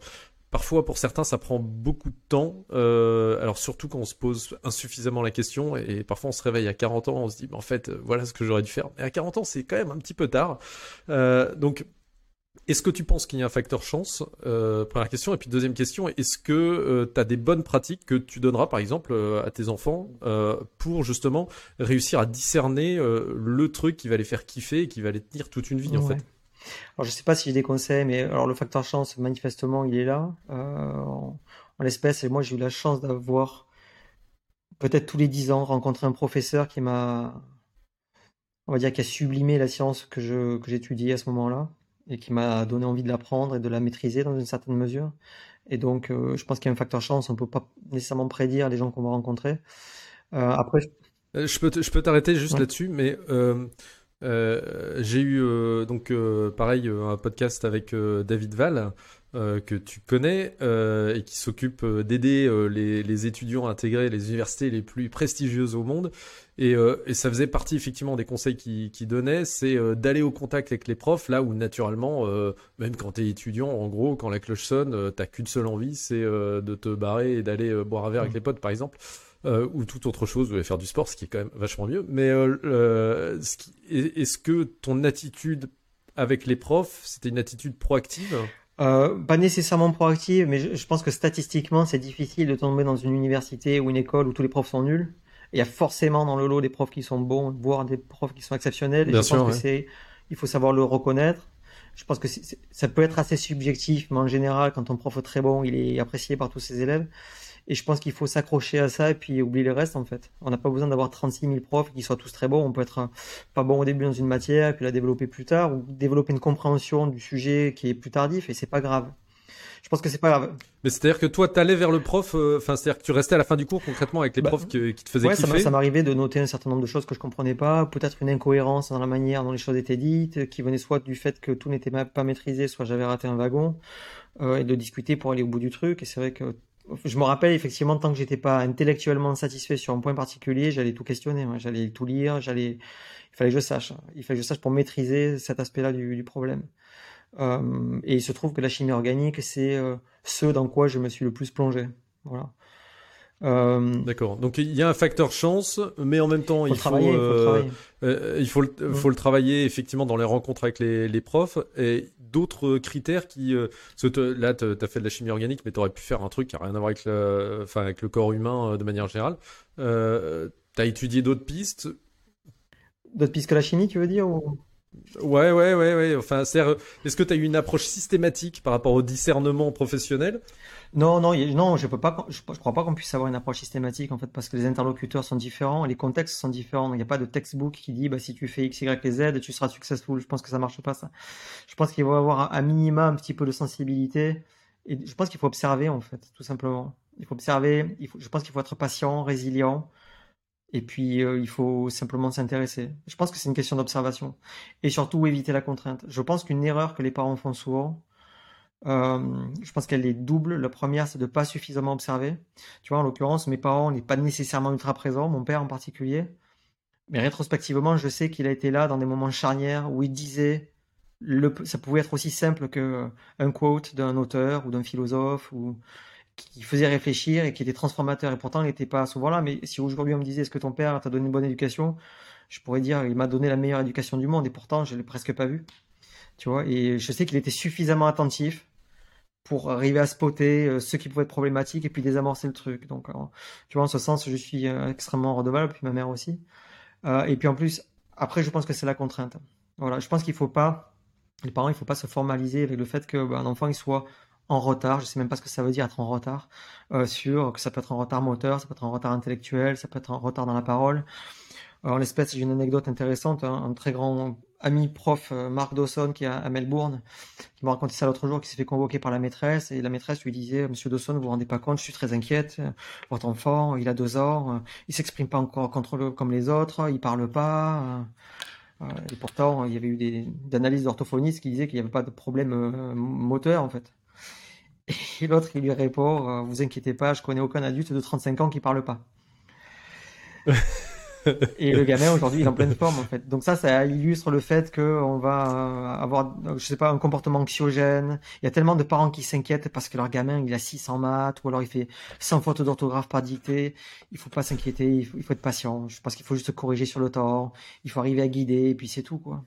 Parfois, pour certains, ça prend beaucoup de temps. alors surtout quand on se pose insuffisamment la question, et parfois on se réveille à 40 ans, on se dit, en fait, voilà ce que j'aurais dû faire. Mais à 40 ans, c'est quand même un petit peu tard. donc est-ce que tu penses qu'il y a un facteur chance euh, Première question. Et puis deuxième question, est-ce que euh, tu as des bonnes pratiques que tu donneras par exemple euh, à tes enfants pour justement réussir à discerner le truc qui va les faire kiffer et qui va les tenir toute une vie en fait? Alors, je sais pas si j'ai des conseils, mais alors le facteur chance, manifestement, il est là. en, l'espèce, moi, j'ai eu la chance d'avoir peut-être tous les dix ans rencontré un professeur qui m'a, on va dire, qui a sublimé la science que je que j'étudiais à ce moment-là et qui m'a donné envie de l'apprendre et de la maîtriser dans une certaine mesure. Et donc, euh, je pense qu'il y a un facteur chance. On ne peut pas nécessairement prédire les gens qu'on va rencontrer. Euh, après, euh, je peux je peux t'arrêter juste là-dessus, mais j'ai eu donc pareil un podcast avec David Val euh, que tu connais euh, et qui s'occupe euh, d'aider les, étudiants à intégrer les universités les plus prestigieuses au monde. Et, ça faisait partie effectivement des conseils qu'il qui donnait, c'est d'aller au contact avec les profs, là où naturellement, même quand tu es étudiant, en gros, quand la cloche sonne, t'as qu'une seule envie, c'est de te barrer et d'aller boire un verre avec mmh. les potes, par exemple. ou toute autre chose, ou faire du sport, ce qui est quand même vachement mieux. Mais est-ce que ton attitude avec les profs, c'était une attitude proactive? Euh, pas nécessairement proactive, mais je, pense que statistiquement, c'est difficile de tomber dans une université ou une école où tous les profs sont nuls. Il y a forcément dans le lot des profs qui sont bons, voire des profs qui sont exceptionnels. Et je pense que c'est, il faut savoir le reconnaître. Je pense que ça peut être assez subjectif, mais en général, quand un prof est très bon, il est apprécié par tous ses élèves. Et je pense qu'il faut s'accrocher à ça et puis oublier le reste en fait. On n'a pas besoin d'avoir 36 000 profs qui soient tous très bons. On peut être pas bon au début dans une matière, puis la développer plus tard, ou développer une compréhension du sujet qui est plus tardif et c'est pas grave. Je pense que c'est pas grave. Mais c'est-à-dire que toi, tu allais vers le prof, euh, enfin, c'est-à-dire que tu restais à la fin du cours concrètement avec les bah, profs qui, te faisaient ouais, kiffer. ça m'arrivait de noter un certain nombre de choses que je comprenais pas, peut-être une incohérence dans la manière dont les choses étaient dites, qui venait soit du fait que tout n'était pas maîtrisé, soit j'avais raté un wagon, euh, et de discuter pour aller au bout du truc. Et c'est vrai que je me rappelle effectivement tant que j'étais pas intellectuellement satisfait sur un point particulier, j'allais tout questionner, j'allais tout lire, j'allais, il fallait que je sache, il fallait que je sache pour maîtriser cet aspect-là du, problème. Euh, et il se trouve que la chimie organique, c'est euh, ce dans quoi je me suis le plus plongé. Voilà. Euh, D'accord. Donc il y a un facteur chance, mais en même temps il faut, il faut, le, faut le travailler effectivement dans les rencontres avec les, les profs et d'autres critères qui euh, là tu as fait de la chimie organique, mais tu aurais pu faire un truc qui a rien à voir avec le, enfin avec le corps humain euh, de manière générale. Euh, tu as étudié d'autres pistes? D'autres pistes que la chimie, tu veux dire ou... Ouais, ouais, ouais, ouais. Enfin, est-ce que tu as eu une approche systématique par rapport au discernement professionnel? Non, non, non, je peux pas. Je, crois pas qu'on puisse avoir une approche systématique en fait, parce que les interlocuteurs sont différents, les contextes sont différents. Il n'y a pas de textbook qui dit, bah, si tu fais X, Y et Z, tu seras successful. Je pense que ça marche pas ça. Je pense qu'il faut avoir un minima un petit peu de sensibilité et je pense qu'il faut observer en fait, tout simplement. Il faut observer. Je pense qu'il faut être patient, résilient. Et puis, euh, il faut simplement s'intéresser. Je pense que c'est une question d'observation. Et surtout, éviter la contrainte. Je pense qu'une erreur que les parents font souvent, euh, je pense qu'elle est double. La première, c'est de pas suffisamment observer. Tu vois, en l'occurrence, mes parents n'est pas nécessairement ultra présents, mon père en particulier. Mais rétrospectivement, je sais qu'il a été là dans des moments charnières où il disait ça pouvait être aussi simple que un quote d'un auteur ou d'un philosophe ou qui faisait réfléchir et qui était transformateur. Et pourtant, il n'était pas souvent là. Mais si aujourd'hui on me disait est-ce que ton père t'a donné une bonne éducation, je pourrais dire il m'a donné la meilleure éducation du monde. Et pourtant, je l'ai presque pas vu. Tu vois? Et je sais qu'il était suffisamment attentif pour arriver à spotter euh, ce qui pouvait être problématique et puis désamorcer le truc. Donc, tu vois, en ce sens, je suis euh, extrêmement redevable, puis ma mère aussi. Euh, et puis en plus, après, je pense que c'est la contrainte. Voilà, je pense qu'il faut pas, les parents, il faut pas se formaliser avec le fait qu'un bah, enfant il soit en retard, je sais même pas ce que ça veut dire être en retard, sur que ça peut être un retard moteur, ça peut être un retard intellectuel, ça peut être un retard dans la parole. En l'espèce, j'ai une anecdote intéressante, hein, un très grand ami prof euh, Marc Dawson qui est à Melbourne, qui m'a raconté ça l'autre jour, qui s'est fait convoquer par la maîtresse et la maîtresse lui disait Monsieur Dawson, vous vous rendez pas compte, je suis très inquiète. Votre enfant, il a deux ans, il s'exprime pas encore contre comme les autres, il parle pas. Euh, et pourtant, il y avait eu des, analyses d'orthophonistes qui disaient qu'il n'y avait pas de problème euh, moteur en fait. Et l'autre, il lui répond Vous inquiétez pas, je connais aucun adulte de 35 ans qui parle pas. et le gamin aujourd'hui il est en pleine forme en fait. Donc ça, ça illustre le fait qu'on va euh, avoir, je sais pas, un comportement anxiogène. Il y a tellement de parents qui s'inquiètent parce que leur gamin il a 600 maths ou alors il fait 100 fautes d'orthographe par dictée. Il faut pas s'inquiéter, il faut, être patient. Je pense qu'il faut juste corriger sur le temps. Il faut arriver à guider et puis c'est tout quoi.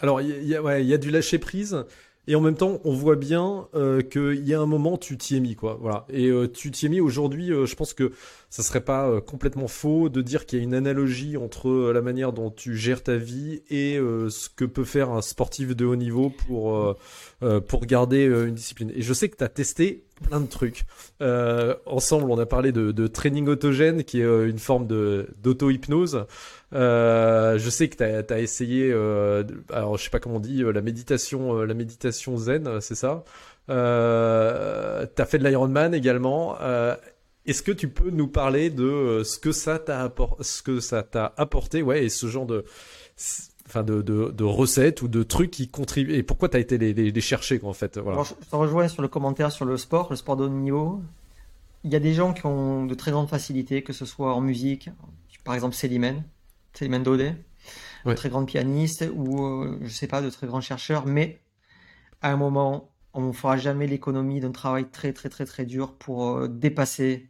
Alors il y, a, y a du lâcher prise. Et en même temps, on voit bien euh, qu'il y a un moment, tu t'y es mis, quoi. Voilà. Et euh, tu t'y es mis aujourd'hui. Euh, je pense que ça serait pas euh, complètement faux de dire qu'il y a une analogie entre euh, la manière dont tu gères ta vie et euh, ce que peut faire un sportif de haut niveau pour pour garder une discipline. Et je sais que tu as testé plein de trucs. ensemble, on a parlé de, de training autogène, qui est une forme de d'auto-hypnose. Je sais que tu as, essayé, alors je sais pas comment on dit, la méditation, la méditation zen, c'est ça. Euh, as fait de l'Ironman également. Est-ce que tu peux nous parler de euh, ce que ça t'a apporté, ouais, et ce genre de, recettes ou de trucs qui contribuent et pourquoi tu as été les, chercher en fait je te rejoins sur le commentaire sur le sport, le sport de haut niveau. Il y a des gens qui ont de très grandes facilités, que ce soit en musique, par exemple Célimène, Célimène Daudet, très grande pianiste ou euh, je sais pas de très grands chercheurs, mais à un moment on ne fera jamais l'économie d'un travail très très très très dur pour euh, dépasser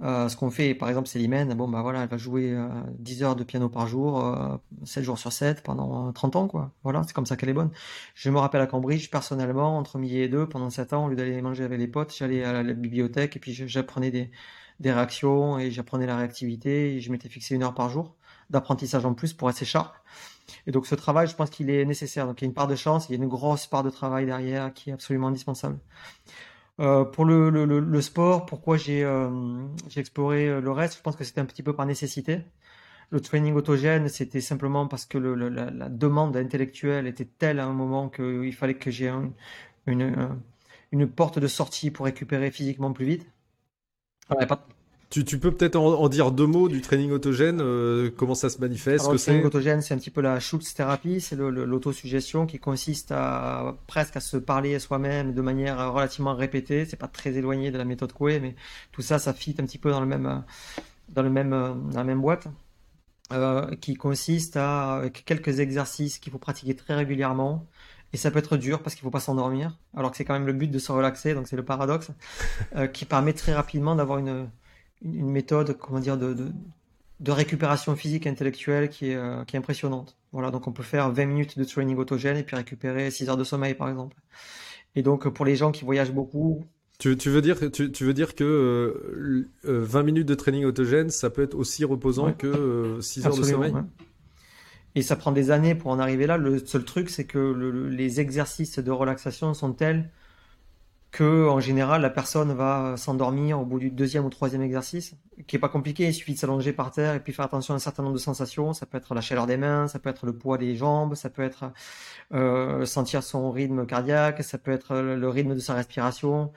euh, ce qu'on fait, par exemple, Célimène, bon, bah voilà, elle va jouer 10 euh, heures de piano par jour, 7 euh, jours sur 7 pendant 30 ans, quoi. Voilà, c'est comme ça qu'elle est bonne. Je me rappelle à Cambridge, personnellement, entre midi et deux, pendant 7 ans, au lieu d'aller manger avec les potes, j'allais à la, bibliothèque et puis j'apprenais des, des réactions et j'apprenais la réactivité et je m'étais fixé une heure par jour d'apprentissage en plus pour être sharp. Et donc ce travail, je pense qu'il est nécessaire. Donc il y a une part de chance, il y a une grosse part de travail derrière qui est absolument indispensable. Euh, pour le, le, le, sport, pourquoi j'ai euh, exploré euh, le reste? Je pense que c'était un petit peu par nécessité. Le training autogène, c'était simplement parce que la, la, demande intellectuelle était telle à un moment qu'il fallait que j'ai une, une porte de sortie pour récupérer physiquement plus vite. pas, tu, tu, peux peut-être en, dire deux mots du training autogène, euh, comment ça se manifeste Alors, Le training autogène, c'est un petit peu la Schultz thérapie, c'est l'autosuggestion qui consiste à presque à se parler à soi-même de manière relativement répétée. C'est pas très éloigné de la méthode Coué, mais tout ça, ça fit un petit peu dans le même, dans le même, dans la même boîte, euh, qui consiste à quelques exercices qu'il faut pratiquer très régulièrement. Et ça peut être dur parce qu'il faut pas s'endormir, alors que c'est quand même le but de se relaxer, donc c'est le paradoxe, euh, qui permet très rapidement d'avoir une une méthode, comment dire, de, de, de récupération physique et intellectuelle qui est, euh, qui est impressionnante. Voilà, donc on peut faire 20 minutes de training autogène et puis récupérer 6 heures de sommeil, par exemple. Et donc pour les gens qui voyagent beaucoup, tu, tu, veux dire, tu, tu veux dire que euh, 20 euh, minutes de training autogène, ça peut être aussi reposant que 6 euh, heures de sommeil? Et ça prend des années pour en arriver là. Le seul truc, c'est que le, les exercices de relaxation sont tels que en général la personne va s'endormir au bout du deuxième ou troisième exercice, qui est pas compliqué, il suffit de s'allonger par terre et puis faire attention à un certain nombre de sensations, ça peut être la chaleur des mains, ça peut être le poids des jambes, ça peut être euh, sentir son rythme cardiaque, ça peut être le rythme de sa respiration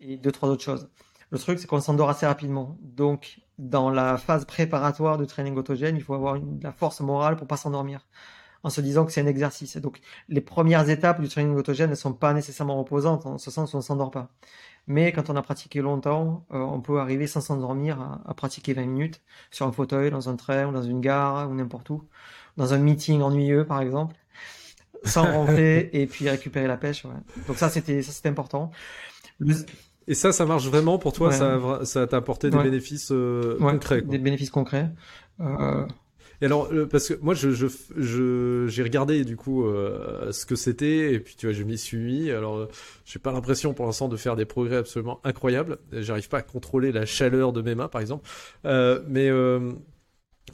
et deux trois autres choses. Le truc c'est qu'on s'endort assez rapidement. Donc dans la phase préparatoire de training autogène, il faut avoir la force morale pour pas s'endormir en se disant que c'est un exercice. Donc, les premières étapes du training autogène ne sont pas nécessairement reposantes, en ce sens on s'endort pas. Mais quand on a pratiqué longtemps, euh, on peut arriver sans s'endormir à, pratiquer 20 minutes sur un fauteuil, dans un train, ou dans une gare, ou n'importe où, dans un meeting ennuyeux, par exemple. sans rentrer et puis récupérer la pêche. Ouais. Donc ça, c'était ça, c'était important. Et ça, ça marche vraiment pour toi Ça, ça t'a apporté des bénéfices euh, concrets Des bénéfices concrets. Euh... Et alors, parce que moi, j'ai regardé du coup euh, ce que c'était, et puis tu vois, je m'y suis mis. Alors, j'ai pas l'impression pour l'instant de faire des progrès absolument incroyables. J'arrive pas à contrôler la chaleur de mes mains, par exemple. Euh, mais euh,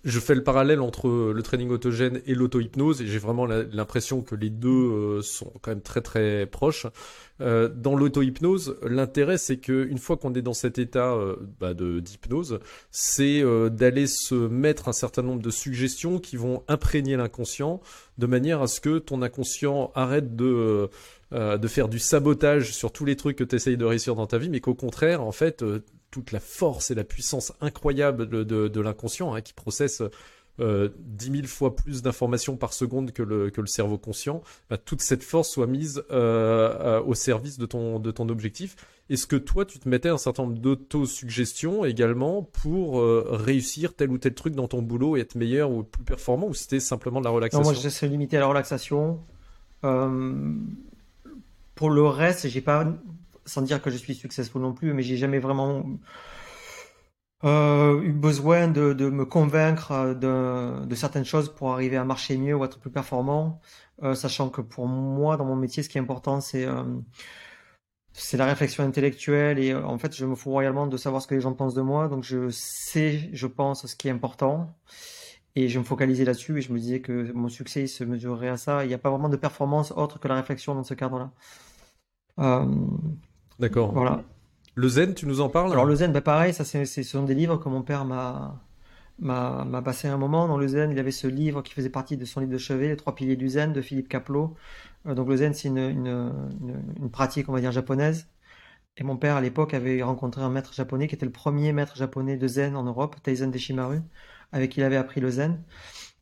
je fais le parallèle entre le training autogène et l'auto-hypnose et j'ai vraiment l'impression que les deux euh, sont quand même très très proches. Euh, dans l'auto-hypnose, l'intérêt c'est que une fois qu'on est dans cet état euh, bah, d'hypnose, c'est d'aller se mettre un certain nombre de suggestions qui vont imprégner l'inconscient de manière à ce que ton inconscient arrête de de faire du sabotage sur tous les trucs que tu essayes de réussir dans ta vie, mais qu'au contraire, en fait, toute la force et la puissance incroyable de, l'inconscient hein, qui processe euh, 10 000 fois plus d'informations par seconde que le, que le cerveau conscient, bah, toute cette force soit mise euh, euh, au service de ton, de ton objectif. Est-ce que toi, tu te mettais un certain nombre d'auto-suggestions également pour euh, réussir tel ou tel truc dans ton boulot et être meilleur ou plus performant, ou c'était simplement de la relaxation Non, moi, j'essaie de limiter à la relaxation. pour le reste, j'ai pas sans dire que je suis successful non plus, mais j'ai jamais vraiment euh, eu besoin de, me convaincre de, certaines choses pour arriver à marcher mieux ou être plus performant, euh, sachant que pour moi, dans mon métier, ce qui est important, c'est euh, la réflexion intellectuelle et en fait, je me fous royalement de savoir ce que les gens pensent de moi, donc je sais, je pense, ce qui est important. Et je me focalisais là-dessus et je me disais que mon succès se mesurerait à ça. Il n'y a pas vraiment de performance autre que la réflexion dans ce cadre-là. D'accord. Voilà. Le zen, tu nous en parles? Alors le zen, bah pareil, ça c'est, ce sont des livres que mon père m'a, m'a, passé un moment. Dans le zen, il avait ce livre qui faisait partie de son livre de chevet, Les trois piliers du zen, de Philippe Kapleau. Euh, donc le zen, c'est une, une, une, pratique, on va dire, japonaise. Et mon père, à l'époque, avait rencontré un maître japonais qui était le premier maître japonais de zen en Europe, Taizen Deshimaru, avec qui il avait appris le zen.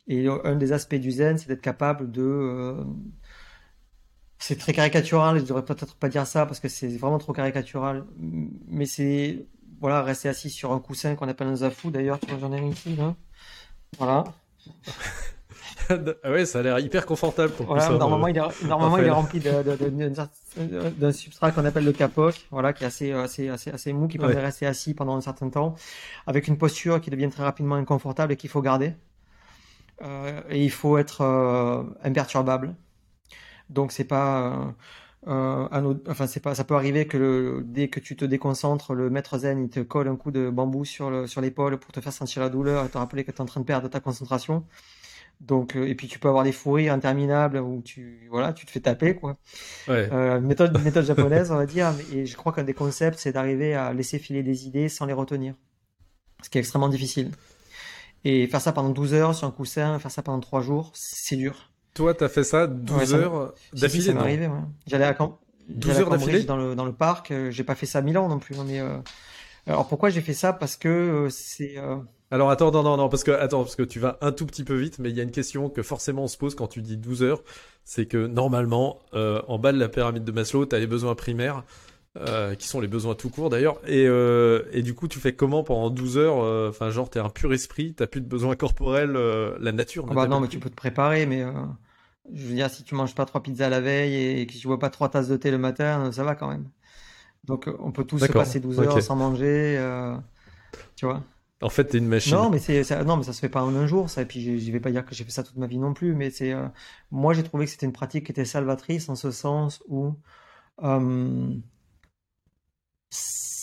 Et un des aspects du zen, c'est d'être capable de... Euh, c'est très caricatural, je devrais peut-être pas dire ça parce que c'est vraiment trop caricatural, mais c'est voilà, rester assis sur un coussin qu'on appelle un zafou d'ailleurs, tu vois, j'en ai un ici là. Voilà. ah ouais, ça a l'air hyper confortable pour voilà, Normalement, il est, normalement il est rempli d'un substrat qu'on appelle le capoc, voilà, qui est assez, assez, assez, assez mou, qui permet de rester assis pendant un certain temps, avec une posture qui devient très rapidement inconfortable et qu'il faut garder. Euh, et il faut être euh, imperturbable. Donc c'est pas euh, un enfin c'est pas ça peut arriver que dès que tu te déconcentres, le maître zen il te colle un coup de bambou sur le, sur l'épaule pour te faire sentir la douleur et te rappeler que tu es en train de perdre ta concentration. Donc euh, et puis tu peux avoir des fous rires interminables où tu voilà, tu te fais taper quoi. Euh, méthode méthode japonaise, on va dire et je crois qu'un des concepts c'est d'arriver à laisser filer des idées sans les retenir. Ce qui est extrêmement difficile. Et faire ça pendant 12 heures sur un coussin, faire ça pendant 3 jours, c'est dur. Toi, t'as fait ça 12 heures d'affilée si, ouais. J'allais à, Cam... 12 heures d'affilée dans le, dans le parc. Euh, j'ai pas fait ça à Milan non plus. Hein, mais, euh... Alors pourquoi j'ai fait ça? Parce que euh, c'est... Euh, alors attends, non, non, non, parce que, attends, parce que tu vas un tout petit peu vite, mais il y a une question que forcément on se pose quand tu dis 12 heures. C'est que normalement, en bas de la pyramide de Maslow, tu as les besoins primaires. Euh, qui sont les besoins tout court d'ailleurs. Et, euh, et du coup, tu fais comment pendant 12 heures euh, Enfin, genre, t'es un pur esprit, t'as plus de besoins corporels, la nature. Ah bah non, mais tu peux te préparer, mais je veux dire, si tu manges pas trois pizzas la veille et que tu bois pas trois tasses de thé le matin, ça va quand même. Donc, on peut tous se passer 12 heures sans manger, tu vois. En fait, t'es une machine. Non, mais ça, non, mais ça se fait pas en un jour, ça. Et puis, je vais pas dire que j'ai fait ça toute ma vie non plus, mais c'est, moi, j'ai trouvé que c'était une pratique qui était salvatrice en ce sens où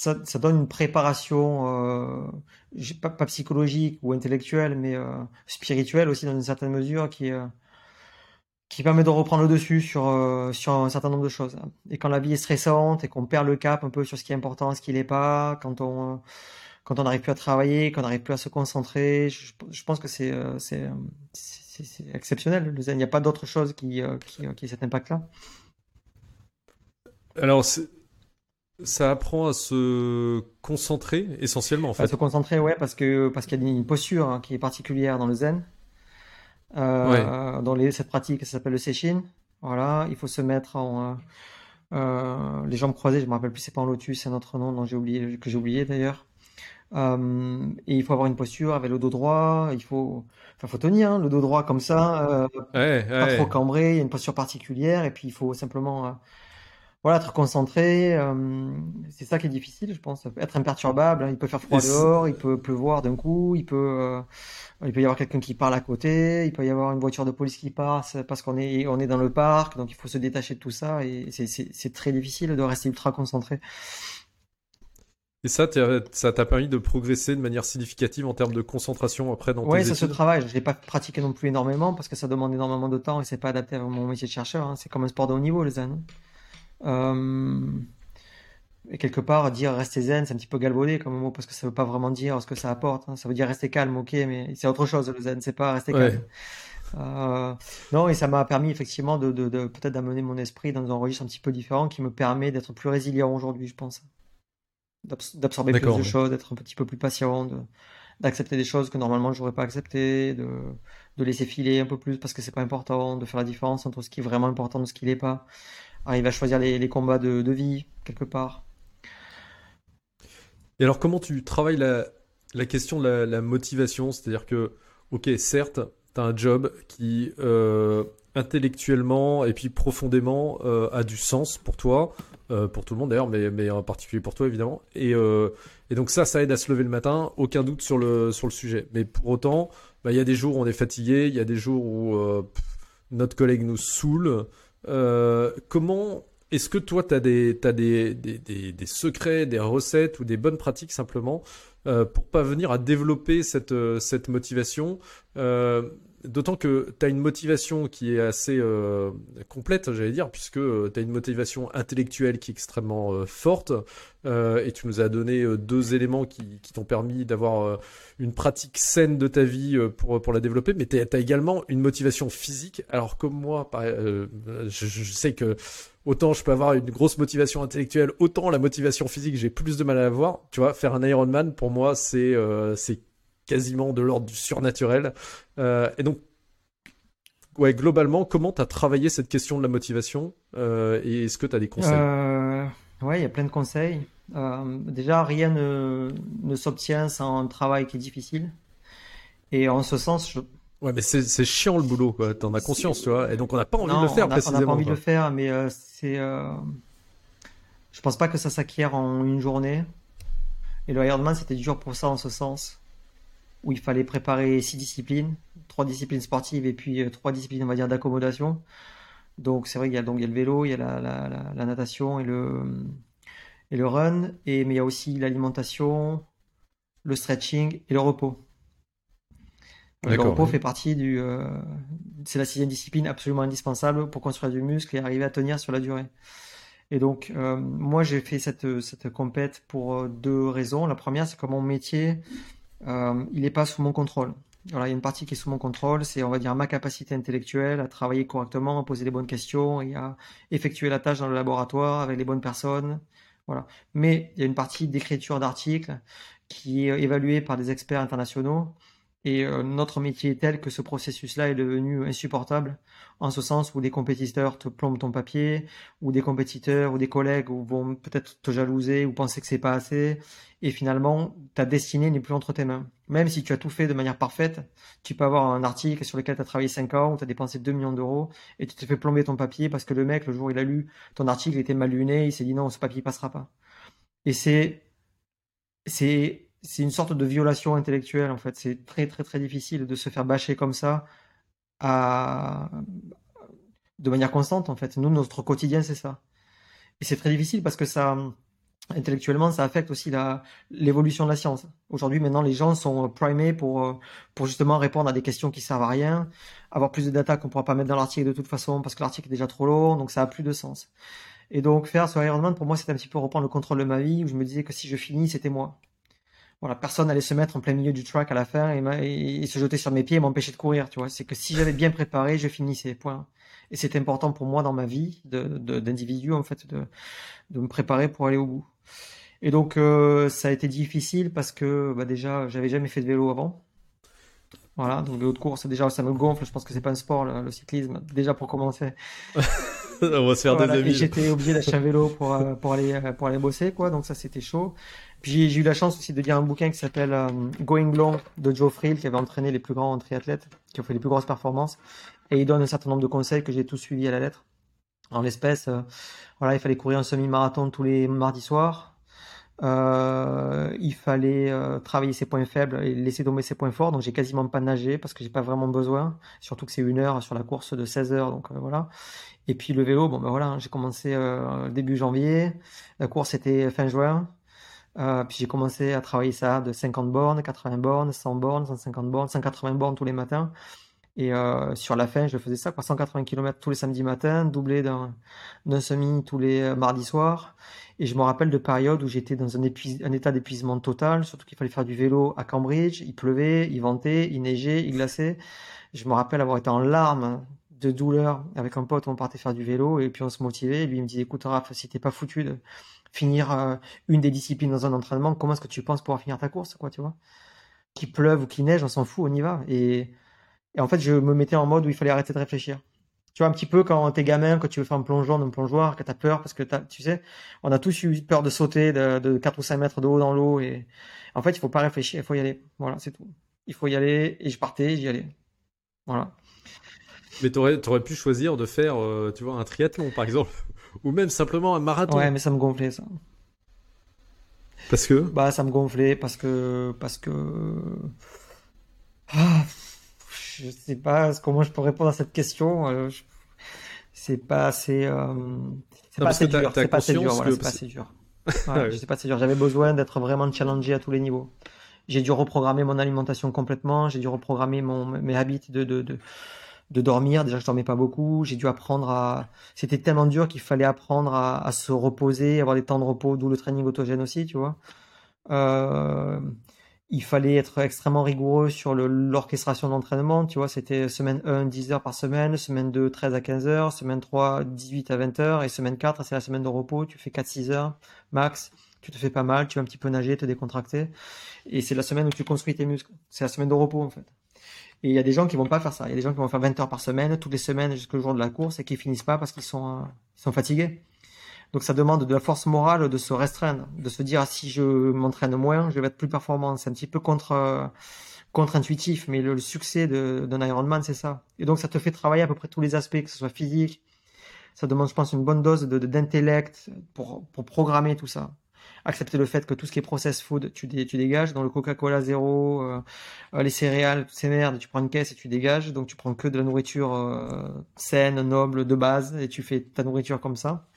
ça, ça, donne une préparation, euh, pas, pas, psychologique ou intellectuelle, mais euh, spirituelle aussi dans une certaine mesure, qui, euh, qui permet de reprendre le dessus sur, euh, sur un certain nombre de choses. Et quand la vie est stressante et qu'on perd le cap un peu sur ce qui est important, ce qui n'est pas, quand on quand on n'arrive plus à travailler, quand on n'arrive plus à se concentrer, je, je pense que c'est c'est exceptionnel le zen. Il n'y a pas d'autre chose qui, qui, qui ait cet impact-là. Alors, ça apprend à se concentrer essentiellement en fait. À se concentrer, ouais, parce que parce qu'il y a une posture hein, qui est particulière dans le zen. Euh, Dans les, cette pratique, ça s'appelle le seishin. Voilà, il faut se mettre en euh, les jambes croisées. Je me rappelle plus, c'est pas en lotus, c'est un autre nom dont j'ai oublié, que j'ai oublié d'ailleurs. Euh, et il faut avoir une posture avec le dos droit. Il faut, enfin, faut tenir hein, le dos droit comme ça, ouais, pas trop cambré. Il y a une posture particulière. Et puis il faut simplement voilà, être concentré, euh, c'est ça qui est difficile, je pense. Être imperturbable, hein. il peut faire froid dehors, il peut pleuvoir d'un coup, il peut, euh, il peut y avoir quelqu'un qui parle à côté, il peut y avoir une voiture de police qui passe parce qu'on est, on est dans le parc, donc il faut se détacher de tout ça et c'est très difficile de rester ultra concentré. Et ça, ça t'a permis de progresser de manière significative en termes de concentration après dans tes Oui, ça se travaille. Je l'ai pas pratiqué non plus énormément parce que ça demande énormément de temps et c'est pas adapté à mon métier de chercheur. Hein. C'est comme un sport de haut niveau, les. Euh, et quelque part, dire rester zen, c'est un petit peu galvaudé comme mot parce que ça veut pas vraiment dire ce que ça apporte. Hein. Ça veut dire rester calme, ok, mais c'est autre chose le zen, c'est pas rester calme. Euh, non, et ça m'a permis effectivement de, de, de peut-être d'amener mon esprit dans un registre un petit peu différent qui me permet d'être plus résilient aujourd'hui, je pense. D'absorber plus de choses, d'être un petit peu plus patient, d'accepter des choses que normalement je n'aurais pas accepté, de, de laisser filer un peu plus parce que c'est pas important, de faire la différence entre ce qui est vraiment important et ce qui l'est pas arrive à choisir les, combats de, vie, quelque part. Et alors, comment tu travailles la, question de la, motivation? C'est-à-dire que, ok, certes, tu as un job qui, euh, intellectuellement et puis profondément, euh, a du sens pour toi, euh, pour tout le monde d'ailleurs, mais, en particulier pour toi, évidemment. Et, donc, ça, ça aide à se lever le matin, aucun doute sur le, sur le sujet. Mais pour autant, bah, il y a des jours où on est fatigué, il y a des jours où notre collègue nous saoule. Euh, comment est-ce que toi, tu as, des, des, secrets, des recettes ou des bonnes pratiques simplement euh, pour venir à développer cette, euh, motivation? D'autant que tu as une motivation qui est assez euh, complète, j'allais dire, puisque tu as une motivation intellectuelle qui est extrêmement forte, et tu nous as donné deux éléments qui, t'ont permis d'avoir une pratique saine de ta vie pour, la développer, mais tu as, également une motivation physique. Alors comme moi, je, je, sais que autant je peux avoir une grosse motivation intellectuelle, autant la motivation physique, j'ai plus de mal à avoir. Tu vois, faire un Ironman, pour moi, c'est quasiment de l'ordre du surnaturel. Euh, et donc, ouais, globalement, comment tu as travaillé cette question de la motivation euh, et est-ce que tu as des conseils? Euh, Ouais, il y a plein de conseils. déjà, rien ne, ne s'obtient sans un travail qui est difficile. Et en ce sens, je... Ouais, mais c'est chiant le boulot, quoi. T'en as conscience, tu vois. Et donc, on n'a pas envie de le faire, précisément. On n'a pas envie de le faire, mais c'est. Je pense pas que ça s'acquiert en une journée. Et le Ironman, c'était dur pour ça en ce sens où il fallait préparer six disciplines, trois disciplines sportives et puis euh, trois disciplines, on va dire, d'accommodation. Donc c'est vrai qu'il y a donc il y a le vélo, il y a la, la, la, natation et le et le run, et mais il y a aussi l'alimentation, le stretching et le repos. Le repos fait partie du, euh, c'est la sixième discipline absolument indispensable pour construire du muscle et arriver à tenir sur la durée. Et donc euh, moi j'ai fait cette cette compète pour deux raisons. La première c'est que mon métier euh, il n'est pas sous mon contrôle. Voilà, il y a une partie qui est sous mon contrôle, c'est on va dire ma capacité intellectuelle à travailler correctement, à poser les bonnes questions et à effectuer la tâche dans le laboratoire avec les bonnes personnes. Voilà. Mais il y a une partie d'écriture d'articles qui est évaluée par des experts internationaux et euh, notre métier est tel que ce processus-là est devenu insupportable, en ce sens où des compétiteurs te plombent ton papier, ou des compétiteurs ou des collègues vont peut-être te jalouser ou penser que c'est pas assez, et finalement ta destinée n'est plus entre tes mains. Même si tu as tout fait de manière parfaite, tu peux avoir un article sur lequel tu as travaillé 5 ans, où tu as dépensé 2 millions d'euros, et tu te fais plomber ton papier parce que le mec, le jour où il a lu ton article, il était mal luné, il s'est dit non, ce papier passera pas. Et c'est c'est c'est une sorte de violation intellectuelle en fait. C'est très très très difficile de se faire bâcher comme ça à... de manière constante en fait. Nous, notre quotidien, c'est ça. Et c'est très difficile parce que ça, intellectuellement, ça affecte aussi l'évolution de la science. Aujourd'hui, maintenant, les gens sont primés pour pour justement répondre à des questions qui servent à rien, avoir plus de data qu'on pourra pas mettre dans l'article de toute façon parce que l'article est déjà trop long, donc ça a plus de sens. Et donc faire ce Ironman pour moi, c'était un petit peu reprendre le contrôle de ma vie où je me disais que si je finis, c'était moi voilà, personne allait se mettre en plein milieu du track à la fin et, se jeter sur mes pieds et m'empêcher de courir, tu vois. C'est que si j'avais bien préparé, je finissais, point. Et c'est important pour moi dans ma vie d'individu, de, en fait, de, de me préparer pour aller au bout. Et donc, euh, ça a été difficile parce que, bah, déjà, j'avais jamais fait de vélo avant. Voilà, donc vélo de course, déjà, ça me gonfle. Je pense que c'est pas un sport, le, cyclisme, déjà pour commencer. On va se faire des amis. Et j'étais obligé d'acheter un vélo pour, euh, pour, aller, pour aller bosser, quoi. Donc ça, c'était chaud. Puis j'ai eu la chance aussi de lire un bouquin qui s'appelle euh, Going Long de Joe Friel, qui avait entraîné les plus grands triathlètes, qui ont fait les plus grosses performances. Et il donne un certain nombre de conseils que j'ai tous suivis à la lettre. En l'espèce, euh, voilà, il fallait courir un semi-marathon tous les mardis soirs. Euh, il fallait euh, travailler ses points faibles et laisser tomber ses points forts. Donc j'ai quasiment pas nagé parce que j'ai pas vraiment besoin. Surtout que c'est une heure sur la course de 16 heures. Donc voilà. Et puis le vélo, bon ben voilà, j'ai commencé début janvier. La course était fin juin. Euh, puis j'ai commencé à travailler ça de 50 bornes, 80 bornes, 100 bornes, 150 bornes, 180 bornes tous les matins. Et euh, sur la fin, je faisais ça, quoi, 180 km tous les samedis matins, doublé d'un semi tous les euh, mardis soirs. Et je me rappelle de périodes où j'étais dans un, un état d'épuisement total, surtout qu'il fallait faire du vélo à Cambridge. Il pleuvait, il ventait, il neigeait, il glaçait. Je me rappelle avoir été en larmes de douleur avec un pote, on partait faire du vélo et puis on se motivait. Et lui il me disait, écoute Raph, si t'es pas foutu de finir euh, une des disciplines dans un entraînement, comment est-ce que tu penses pouvoir finir ta course, quoi, tu vois? Qu'il pleuve ou qu'il neige, on s'en fout, on y va. Et, en fait, je me mettais en mode où il fallait arrêter de réfléchir. Tu vois, un petit peu quand t'es gamin, quand tu veux faire un plongeon, un plongeoir, que t'as peur parce que tu sais, on a tous eu peur de sauter de, de 4 ou 5 mètres de haut dans l'eau et en fait, il faut pas réfléchir, il faut y aller. Voilà, c'est tout. Il faut y aller et je partais, j'y allais. Voilà. Mais t'aurais, aurais pu choisir de faire, euh, tu vois, un triathlon, par exemple. Ou même simplement un marathon. Ouais, mais ça me gonflait ça. Parce que? Bah, ça me gonflait parce que. Parce que. Ah, je sais pas comment je peux répondre à cette question. Euh, c'est pas assez. Euh, c'est pas assez dur. C'est pas assez dur. Voilà, c'est pas assez dur. Ouais, je sais pas assez dur. J'avais besoin d'être vraiment challengé à tous les niveaux. J'ai dû reprogrammer mon alimentation complètement. J'ai dû reprogrammer mon, mes habits de, de, de de dormir. Déjà, je dormais pas beaucoup. J'ai dû apprendre à. C'était tellement dur qu'il fallait apprendre à, se reposer, avoir des temps de repos, d'où le training autogène aussi, tu vois. Euh, il fallait être extrêmement rigoureux sur l'orchestration d'entraînement, tu vois. C'était semaine 1, 10 heures par semaine, semaine 2, 13 à 15 heures, semaine 3, 18 à 20 heures, et semaine 4, c'est la semaine de repos. Tu fais 4-6 heures max. Tu te fais pas mal, tu vas un petit peu nager, te décontracter. Et c'est la semaine où tu construis tes muscles. C'est la semaine de repos, en fait. Et il y a des gens qui vont pas faire ça. Il y a des gens qui vont faire 20 heures par semaine, toutes les semaines jusqu'au jour de la course et qui finissent pas parce qu'ils sont, euh, sont fatigués. Donc ça demande de la force morale de se restreindre, de se dire si je m'entraîne moins, je vais être plus performant. C'est un petit peu contre euh, contre-intuitif, mais le, succès d'un Ironman, c'est ça. Et donc ça te fait travailler à peu près tous les aspects, que ce soit physique. Ça demande, je pense, une bonne dose de d'intellect pour, pour programmer tout ça accepter le fait que tout ce qui est process food, tu, dégages. Dans le Coca-Cola zéro, euh, euh, les céréales, c'est merde, tu prends une caisse et tu dégages. Donc tu prends que de la nourriture euh, saine, noble, de base, et tu fais ta nourriture comme ça.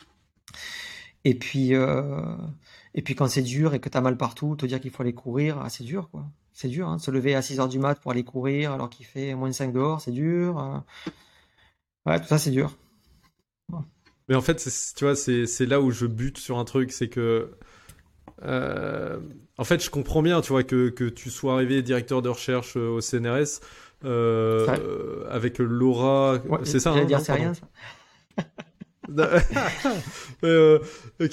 Et puis, et puis quand c'est dur et que tu as mal partout, te dire qu'il faut aller courir, ah, c'est dur quoi. C'est dur, hein, se lever à 6 heures du mat pour aller courir alors qu'il fait moins de 5 dehors, c'est dur. Ouais, tout ça c'est dur. Mais en fait, tu vois, c'est là où je bute sur un truc, c'est que euh, en fait, je comprends bien, tu vois, que, que tu sois arrivé directeur de recherche euh, au CNRS euh, avec Laura. c'est ça, hein, dire c'est rien, ça. euh,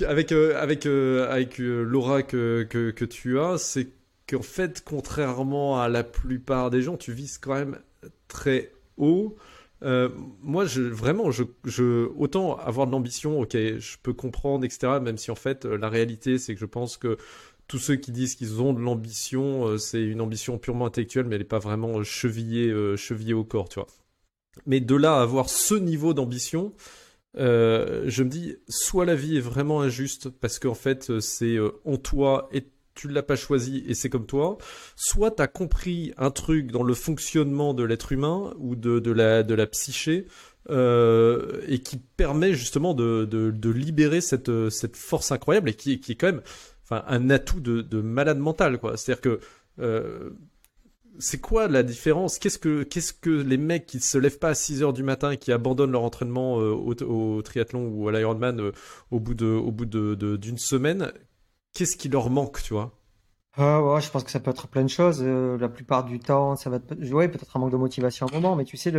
avec avec avec Laura que, que, que tu as, c'est qu'en fait, contrairement à la plupart des gens, tu vises quand même très haut. Euh, moi, vraiment, autant avoir de l'ambition, ok, je peux comprendre, etc. Même si en fait, euh, la réalité, c'est que je pense que tous ceux qui disent qu'ils ont de l'ambition, euh, c'est une ambition purement intellectuelle, mais elle n'est pas vraiment chevillée, chevillée au corps, tu vois. Mais de là à avoir ce niveau d'ambition, je me dis, soit la vie est vraiment injuste parce qu'en fait, c'est en toi et tu l'as pas choisi et c'est comme toi, soit tu as compris un truc dans le fonctionnement de l'être humain ou de, de, la, de la psyché euh, et qui permet justement de, de, de, libérer cette, cette force incroyable et qui, qui est quand même enfin, un atout de, de malade mental. C'est-à-dire que euh, c'est quoi la différence? Qu'est-ce que que les mecs qui se lèvent pas à 6 heures du matin qui abandonnent leur entraînement euh, au, au, triathlon ou à l'Ironman au bout de de d'une semaine qu'est-ce qui leur manque, tu vois? Ah je pense que ça peut être plein de choses. Euh, la plupart du temps, ça va être, peut-être un manque de motivation à un moment, mais tu sais,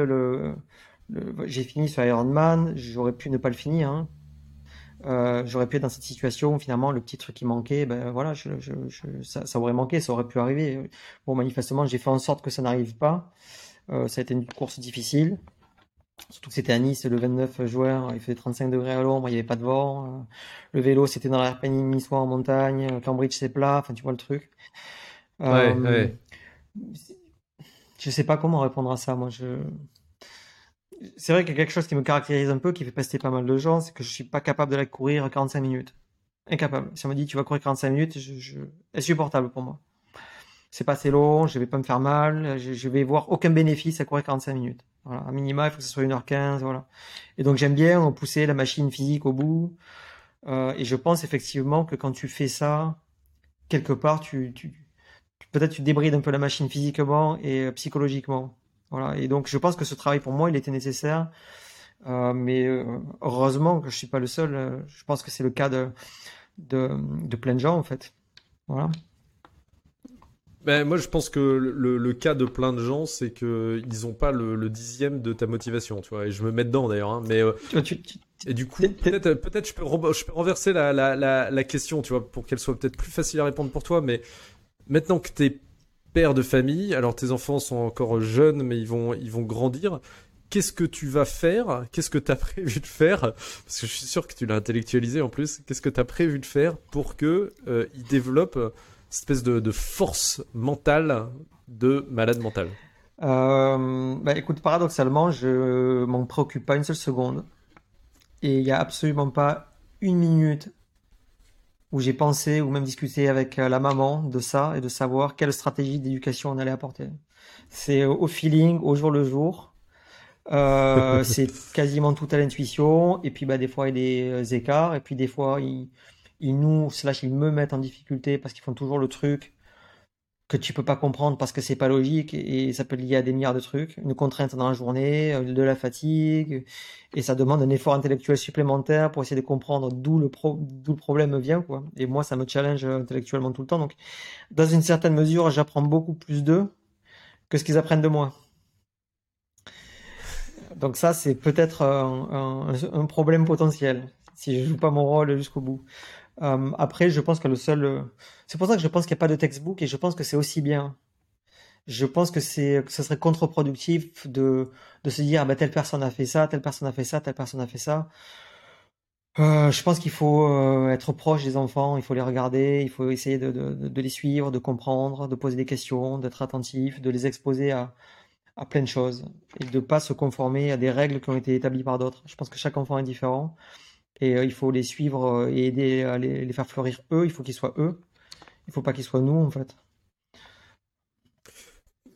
j'ai fini sur Ironman, j'aurais pu ne pas le finir. Hein. Euh, j'aurais pu être dans cette situation où finalement le petit truc qui manquait, ben voilà, ça, aurait manqué, ça aurait pu arriver. Bon, manifestement, j'ai fait en sorte que ça n'arrive pas. Euh, ça a été une course difficile. Surtout que c'était à Nice, le 29 juin, il faisait 35 degrés à l'ombre, il n'y avait pas de vent. Le vélo, c'était dans la niçois en montagne. Cambridge, c'est plat. Enfin, tu vois le truc. Ouais, ouais. Je sais pas comment répondre à ça. Moi, je. C'est vrai qu'il y a quelque chose qui me caractérise un peu, qui fait passer pas mal de gens, c'est que je suis pas capable de la courir 45 minutes. Incapable. Si on me dit tu vas courir 45 minutes, je, je... insupportable pour moi. C'est pas assez long, je vais pas me faire mal, je, vais voir aucun bénéfice à courir 45 minutes. Voilà. À minima, il faut que ce soit 1h15, voilà. Et donc j'aime bien pousser la machine physique au bout. Euh, et je pense effectivement que quand tu fais ça, quelque part, tu, tu peut-être tu débrides un peu la machine physiquement et euh, psychologiquement. Voilà. Et donc je pense que ce travail pour moi, il était nécessaire. Euh, mais euh, heureusement que je suis pas le seul. Euh, je pense que c'est le cas de, de, de, plein de gens en fait. Voilà. Ben, moi, je pense que le, le, cas de plein de gens, c'est que ils ont pas le, le, dixième de ta motivation, tu vois. Et je me mets dedans d'ailleurs. Hein, mais tu, tu, et du coup, peut-être, peut-être, je peux, je peux renverser la, la, la, la question, tu vois, pour qu'elle soit peut-être plus facile à répondre pour toi. Mais maintenant que tu es père de famille, alors tes enfants sont encore jeunes, mais ils vont, ils vont grandir qu'est-ce que tu vas faire Qu'est-ce que tu as prévu de faire Parce que je suis sûr que tu l'as intellectualisé en plus. Qu'est-ce que tu as prévu de faire pour que euh, il développe cette espèce de, force mentale de malade mental euh, bah, Écoute, paradoxalement, je m'en préoccupe pas une seule seconde. Et il n'y a absolument pas une minute où j'ai pensé ou même discuté avec euh, la maman de ça et de savoir quelle stratégie d'éducation on allait apporter. C'est au feeling, au jour le jour. Euh, c'est quasiment tout à l'intuition. Et puis, bah, des fois, il y a des écarts. Et puis, des fois, ils, ils nous, slash, ils me mettent en difficulté parce qu'ils font toujours le truc que tu peux pas comprendre parce que c'est pas logique et ça peut lier à des milliards de trucs. Une contrainte dans la journée, euh, de la fatigue. Et ça demande un effort intellectuel supplémentaire pour essayer de comprendre d'où le, pro, le problème vient, quoi. Et moi, ça me challenge intellectuellement tout le temps. Donc, dans une certaine mesure, j'apprends beaucoup plus d'eux que ce qu'ils apprennent de moi. Donc ça, c'est peut-être un, problème potentiel si je joue pas mon rôle jusqu'au bout. Euh, après, je pense que le seul, c'est pour ça que je pense qu'il n'y a pas de textbook et je pense que c'est aussi bien. Je pense que c'est, ce serait contre-productif de, de se dire, bah, telle personne a fait ça, telle personne a fait ça, telle personne a fait ça. Euh, je pense qu'il faut euh, être proche des enfants, il faut les regarder, il faut essayer de, de, les suivre, de comprendre, de poser des questions, d'être attentif, de les exposer à, à plein de choses et de pas se conformer à des règles qui ont été établies par d'autres. Je pense que chaque enfant est différent et euh, il faut les suivre euh, et aider à les, faire fleurir eux. Il faut qu'ils soient eux. Il faut pas qu'ils soient nous en fait.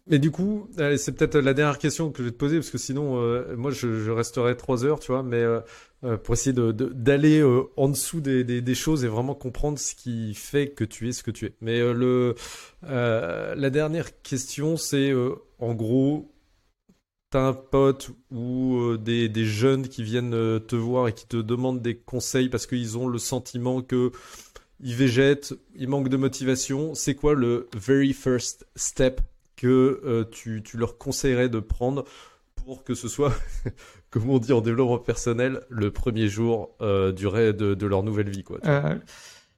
Mais du coup, c'est peut-être la dernière question que je vais te poser parce que sinon, euh, moi, je, resterai trois heures, tu vois, mais pour essayer d'aller en dessous des, des, choses et vraiment comprendre ce qui fait que tu es ce que tu es. Mais le la dernière question, c'est en gros, un pote ou euh, des, jeunes qui viennent euh, te voir et qui te demandent des conseils parce qu'ils ont le sentiment que ils végètent, ils manquent de motivation. C'est quoi le very first step que euh, tu, leur conseillerais de prendre pour que ce soit, comme on dit en développement personnel, le premier jour du de, de, leur nouvelle vie quoi,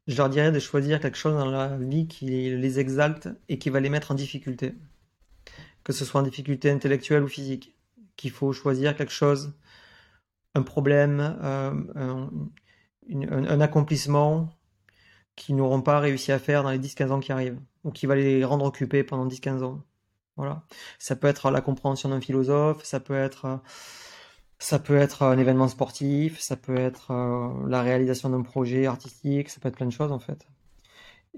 Je leur dirais de choisir quelque chose dans la vie qui les exalte et qui va les mettre en difficulté que ce soit en difficulté intellectuelle ou physique, qu'il faut choisir quelque chose, un problème, euh, un, accomplissement qu'ils n'auront pas réussi à faire dans les 10-15 ans qui arrivent, ou qui va les rendre occupés pendant 10-15 ans. Voilà. Ça peut être la compréhension d'un philosophe, ça peut être, ça peut être un événement sportif, ça peut être euh, la réalisation d'un projet artistique, ça peut être plein de choses en fait.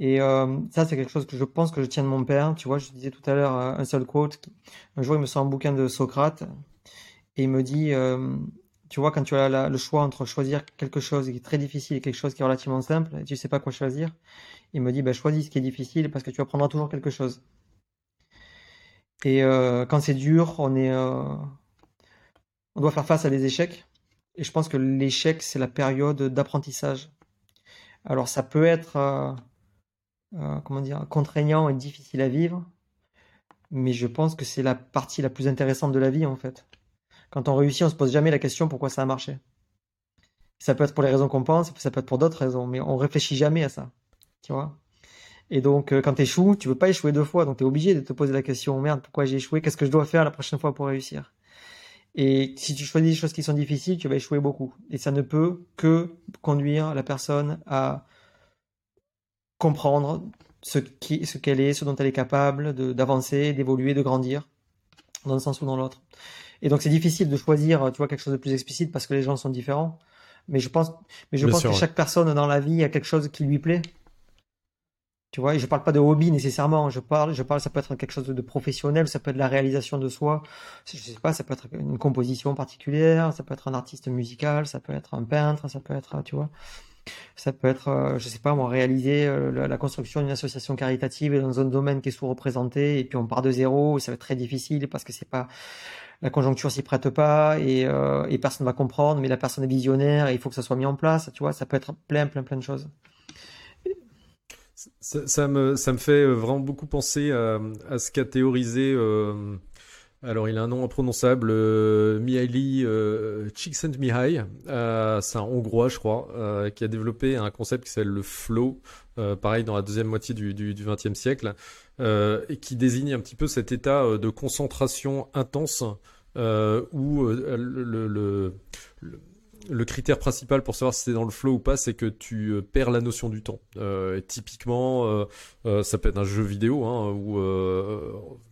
Et euh, ça, c'est quelque chose que je pense que je tiens de mon père. Tu vois, je disais tout à l'heure euh, un seul quote. Un jour, il me sort un bouquin de Socrate et il me dit, euh, tu vois, quand tu as le choix entre choisir quelque chose qui est très difficile et quelque chose qui est relativement simple, et tu sais pas quoi choisir, il me dit, ben, choisis ce qui est difficile parce que tu apprendras toujours quelque chose. Et quand c'est dur, on est, on doit faire face à des échecs. Et je pense que l'échec, c'est la période d'apprentissage. Alors, ça peut être euh, comment dire, contraignant et difficile à vivre. Mais je pense que c'est la partie la plus intéressante de la vie, en fait. Quand on réussit, on se pose jamais la question pourquoi ça a marché. Ça peut être pour les raisons qu'on pense, ça peut être pour d'autres raisons, mais on réfléchit jamais à ça. Tu vois Et donc, euh, quand tu échoues, tu veux pas échouer deux fois, donc tu es obligé de te poser la question merde, pourquoi j'ai échoué Qu'est-ce que je dois faire la prochaine fois pour réussir? Et si tu choisis des choses qui sont difficiles, tu vas échouer beaucoup. Et ça ne peut que conduire la personne à comprendre ce qui, ce qu'elle est, ce dont elle est capable, d'avancer, d'évoluer, de grandir, dans un sens ou dans l'autre. Et donc c'est difficile de choisir, tu vois, quelque chose de plus explicite parce que les gens sont différents. Mais je pense, mais je pense que chaque personne dans la vie a quelque chose qui lui plaît. Tu vois, et je parle pas de hobby nécessairement. Je parle, je parle, ça peut être quelque chose de professionnel, ça peut être la réalisation de soi. Je sais pas, ça peut être une composition particulière, ça peut être un artiste musical, ça peut être un peintre, ça peut être, tu vois, ça peut être, euh, je sais pas, moi, réaliser euh, la, construction d'une association caritative dans un domaine qui est sous-représenté, et puis on part de zéro, ça va être très difficile parce que c'est pas, la conjoncture s'y prête pas et, euh, et personne va comprendre, mais la personne est visionnaire et il faut que ça soit mis en place. Tu vois, ça peut être plein, plein, plein de choses. Ça, me, ça me fait vraiment beaucoup penser à, ce qu'a théorisé. Euh, alors, il a un nom imprononçable, euh, Mihaly euh, Csikszentmihalyi. c'est un Hongrois, je crois, qui a développé un concept qui s'appelle le flow, pareil dans la deuxième moitié du XXe siècle, et qui désigne un petit peu cet état de concentration intense où le, critère principal pour savoir si c'est dans le flow ou pas, c'est que tu euh, perds la notion du temps. Euh, typiquement, euh, ça peut être un jeu vidéo hein, où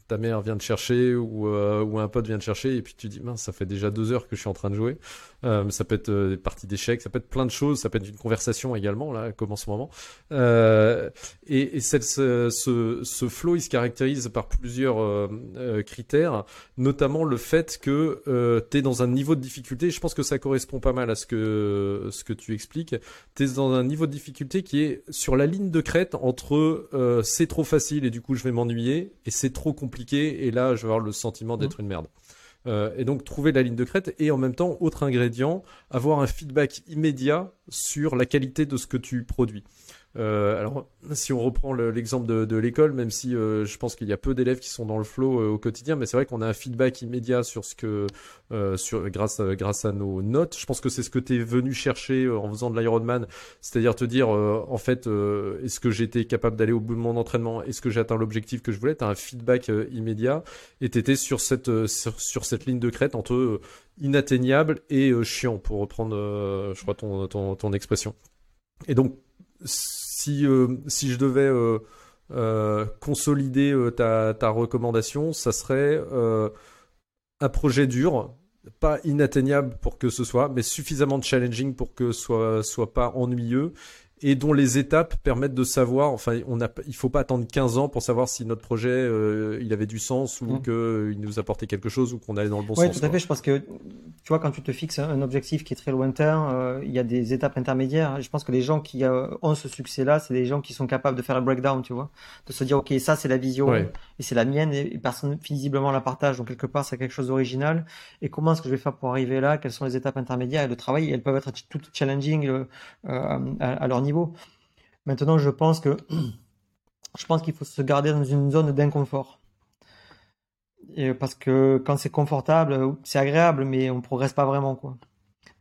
ta mère vient te chercher ou, ou, un pote vient te chercher et puis tu dis mince ça fait déjà deux heures que je suis en train de jouer. Euh, ça peut être des parties d'échecs ça peut être plein de choses ça peut être une conversation également là comme en ce moment. Euh, et, et cette, ce, ce, flow il se caractérise par plusieurs critères notamment le fait que tu es dans un niveau de difficulté. Je pense que ça correspond pas mal à ce que, ce que tu expliques. Tu es dans un niveau de difficulté qui est sur la ligne de crête entre euh, c'est trop facile et du coup je vais m'ennuyer et c'est trop compliqué et là je vais avoir le sentiment d'être mmh. une merde. Euh, et donc trouver la ligne de crête et en même temps, autre ingrédient, avoir un feedback immédiat sur la qualité de ce que tu produis. Euh, alors, si on reprend l'exemple de, l'école, même si euh, je pense qu'il y a peu d'élèves qui sont dans le flow euh, au quotidien, mais c'est vrai qu'on a un feedback immédiat sur ce que, sur, grâce, à nos notes. Je pense que c'est ce que tu es venu chercher en faisant de l'Ironman, c'est-à-dire te dire, en fait, est-ce que j'étais capable d'aller au bout de mon entraînement? Est-ce que j'ai atteint l'objectif que je voulais? Tu as un feedback immédiat et tu étais sur cette, sur, cette ligne de crête entre inatteignable et chiant, pour reprendre, je crois, ton, ton, ton expression. Et donc, si, euh, si je devais euh, euh, consolider ta, ta, recommandation, ça serait un projet dur, pas inatteignable pour que ce soit, mais suffisamment challenging pour que ce soit, soit pas ennuyeux et dont les étapes permettent de savoir, enfin, on a, il faut pas attendre 15 ans pour savoir si notre projet, euh, il avait du sens ou mmh. qu'il nous apportait quelque chose ou qu'on allait dans le bon sens. Oui, tout à fait. Je pense que, tu vois, quand tu te fixes un objectif qui est très lointain, euh, il y a des étapes intermédiaires. Je pense que les gens qui euh, ont ce succès-là, c'est des gens qui sont capables de faire un breakdown, tu vois, de se dire, ok, ça c'est la vision et c'est la mienne et personne visiblement la partage. Donc quelque part, c'est quelque chose d'original. Et comment est-ce que je vais faire pour arriver là? Quelles sont les étapes intermédiaires? Et le travail, elles peuvent être toutes challenging à, à leur niveau Maintenant, je pense que je pense qu'il faut se garder dans une zone d'inconfort. parce que quand c'est confortable, c'est agréable, mais on progresse pas vraiment, quoi.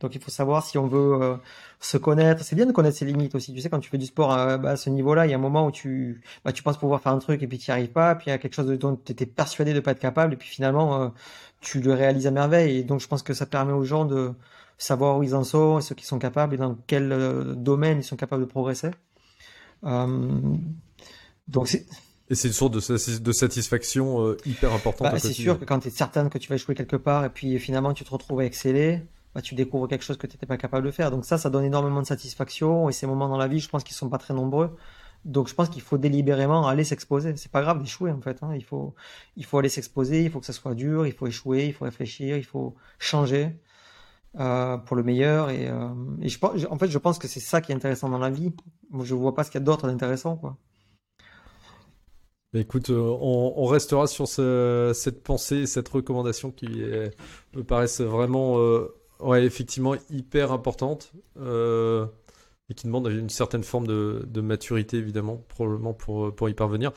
Donc il faut savoir si on veut euh, se connaître. C'est bien de connaître ses limites aussi. Tu sais, quand tu fais du sport euh, bah, à, ce niveau-là, il y a un moment où tu, bah, tu penses pouvoir faire un truc et puis tu n'y arrives pas. Puis il y a quelque chose dont tu étais persuadé de pas être capable et puis finalement euh, tu le réalises à merveille. Et donc je pense que ça permet aux gens de, savoir où ils en sont, ce qu'ils sont capables et dans quel euh, domaine ils sont capables de progresser. Euh, donc et c'est une sorte de, satisfaction euh, hyper importante. Bah, c'est sûr que quand tu es certain que tu vas échouer quelque part et puis finalement tu te retrouves à exceller, bah, tu découvres quelque chose que tu n'étais pas capable de faire. Donc ça, ça donne énormément de satisfaction et ces moments dans la vie, je pense qu'ils sont pas très nombreux. Donc je pense qu'il faut délibérément aller s'exposer. C'est pas grave d'échouer en fait. Hein. Il faut il faut aller s'exposer. Il faut que ça soit dur. Il faut échouer. Il faut réfléchir. Il faut changer. Euh, pour le meilleur. Et, euh, et je, en fait, je pense que c'est ça qui est intéressant dans la vie. Moi, je vois pas ce qu'il y a d'autre d'intéressant, quoi. Écoute, euh, on, restera sur cette pensée, cette recommandation qui me paraissent vraiment, ouais, effectivement, hyper importante et qui demande une certaine forme de, de, maturité, évidemment, probablement pour, pour y parvenir.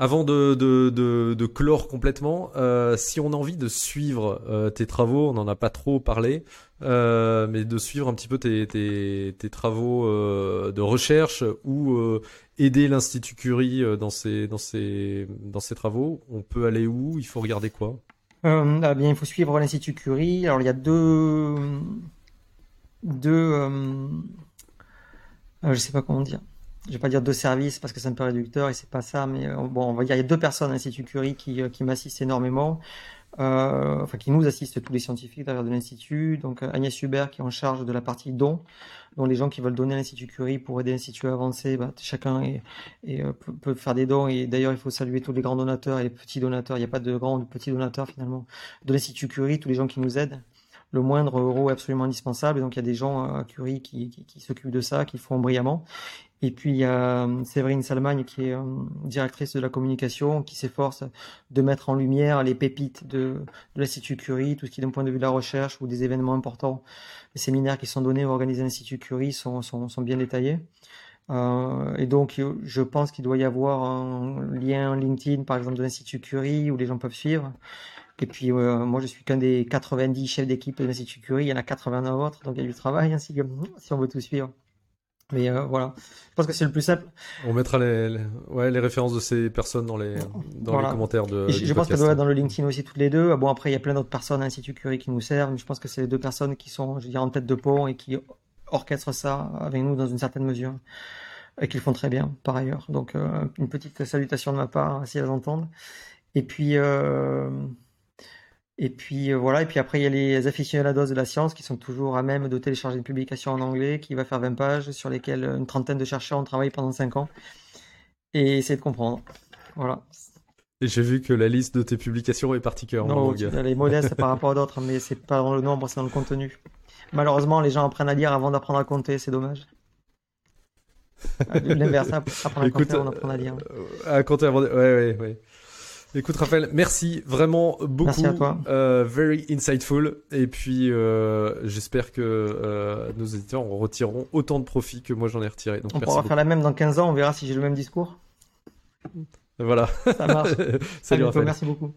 Avant de, de, de, de clore complètement, euh, si on a envie de suivre euh, tes travaux, on n'en a pas trop parlé, euh, mais de suivre un petit peu tes, tes, tes travaux euh, de recherche ou euh, aider l'Institut Curie dans ses, dans, ses, dans ses travaux, on peut aller où? Il faut regarder quoi? Euh, ah bien, il faut suivre l'Institut Curie. Alors, il y a deux, deux, euh, euh, je sais pas comment dire. Je vais pas dire deux services parce que c'est un peu réducteur et c'est pas ça, mais euh, bon, on va dire il y a deux personnes à l'Institut Curie qui, euh, qui m'assistent énormément, euh, enfin qui nous assistent tous les scientifiques derrière de l'Institut. Donc euh, Agnès Hubert qui est en charge de la partie dons, donc les gens qui veulent donner à l'Institut Curie pour aider l'Institut à avancer, bah, chacun est, est, peut, peut faire des dons et d'ailleurs il faut saluer tous les grands donateurs et les petits donateurs. Il n'y a pas de grands ou de petits donateurs finalement de l'Institut Curie, tous les gens qui nous aident le moindre euro est absolument indispensable. Et donc, il y a des gens à Curie qui, qui, qui s'occupent de ça, qui font brillamment. Et puis, il y a euh, Séverine Salmagne, qui est euh, directrice de la communication, qui s'efforce de mettre en lumière les pépites de, de l'Institut Curie, tout ce qui, d'un point de vue de la recherche ou des événements importants, les séminaires qui sont donnés ou organisés à l'Institut Curie sont, sont, sont bien détaillés. Euh, et donc, je pense qu'il doit y avoir un lien LinkedIn, par exemple, de l'Institut Curie, où les gens peuvent suivre. Et puis, euh, moi, je suis qu'un des 90 chefs d'équipe de l'Institut Curie. Il y en a 89 autres, donc il y a du travail, hein, si, si on veut tout suivre. Mais euh, voilà, je pense que c'est le plus simple. On mettra les, les, ouais, les références de ces personnes dans les, dans voilà. les commentaires de. Je, je pense qu'elles doivent être dans le LinkedIn aussi toutes les deux. Bon, après, il y a plein d'autres personnes à l'Institut Curie qui nous servent, mais je pense que c'est les deux personnes qui sont, je veux dire, en tête de pont et qui orchestrent ça avec nous dans une certaine mesure. Et qui le font très bien, par ailleurs. Donc, euh, une petite salutation de ma part, si elles entendent. Et puis. Euh, et puis euh, voilà, et puis après il y a les aficionados de la science qui sont toujours à même de télécharger une publication en anglais qui va faire 20 pages sur lesquelles une trentaine de chercheurs ont travaillé pendant 5 ans et essayer de comprendre. Voilà. Et j'ai vu que la liste de tes publications est particulièrement non, longue. Elle est modeste par rapport à d'autres, mais c'est pas dans le nombre, c'est dans le contenu. Malheureusement, les gens apprennent à lire avant d'apprendre à compter, c'est dommage. L'inverse, apprendre à compter avant d'apprendre à lire. À compter avant. Ouais, ouais, ouais. Écoute Raphaël, merci vraiment beaucoup. Merci à toi. Euh, very insightful. Et puis euh, j'espère que euh, nos éditeurs en retireront autant de profit que moi j'en ai retiré. Donc, on pourra beaucoup. faire la même dans 15 ans, on verra si j'ai le même discours. Voilà. Ça marche. Salut Raphaël. Merci beaucoup.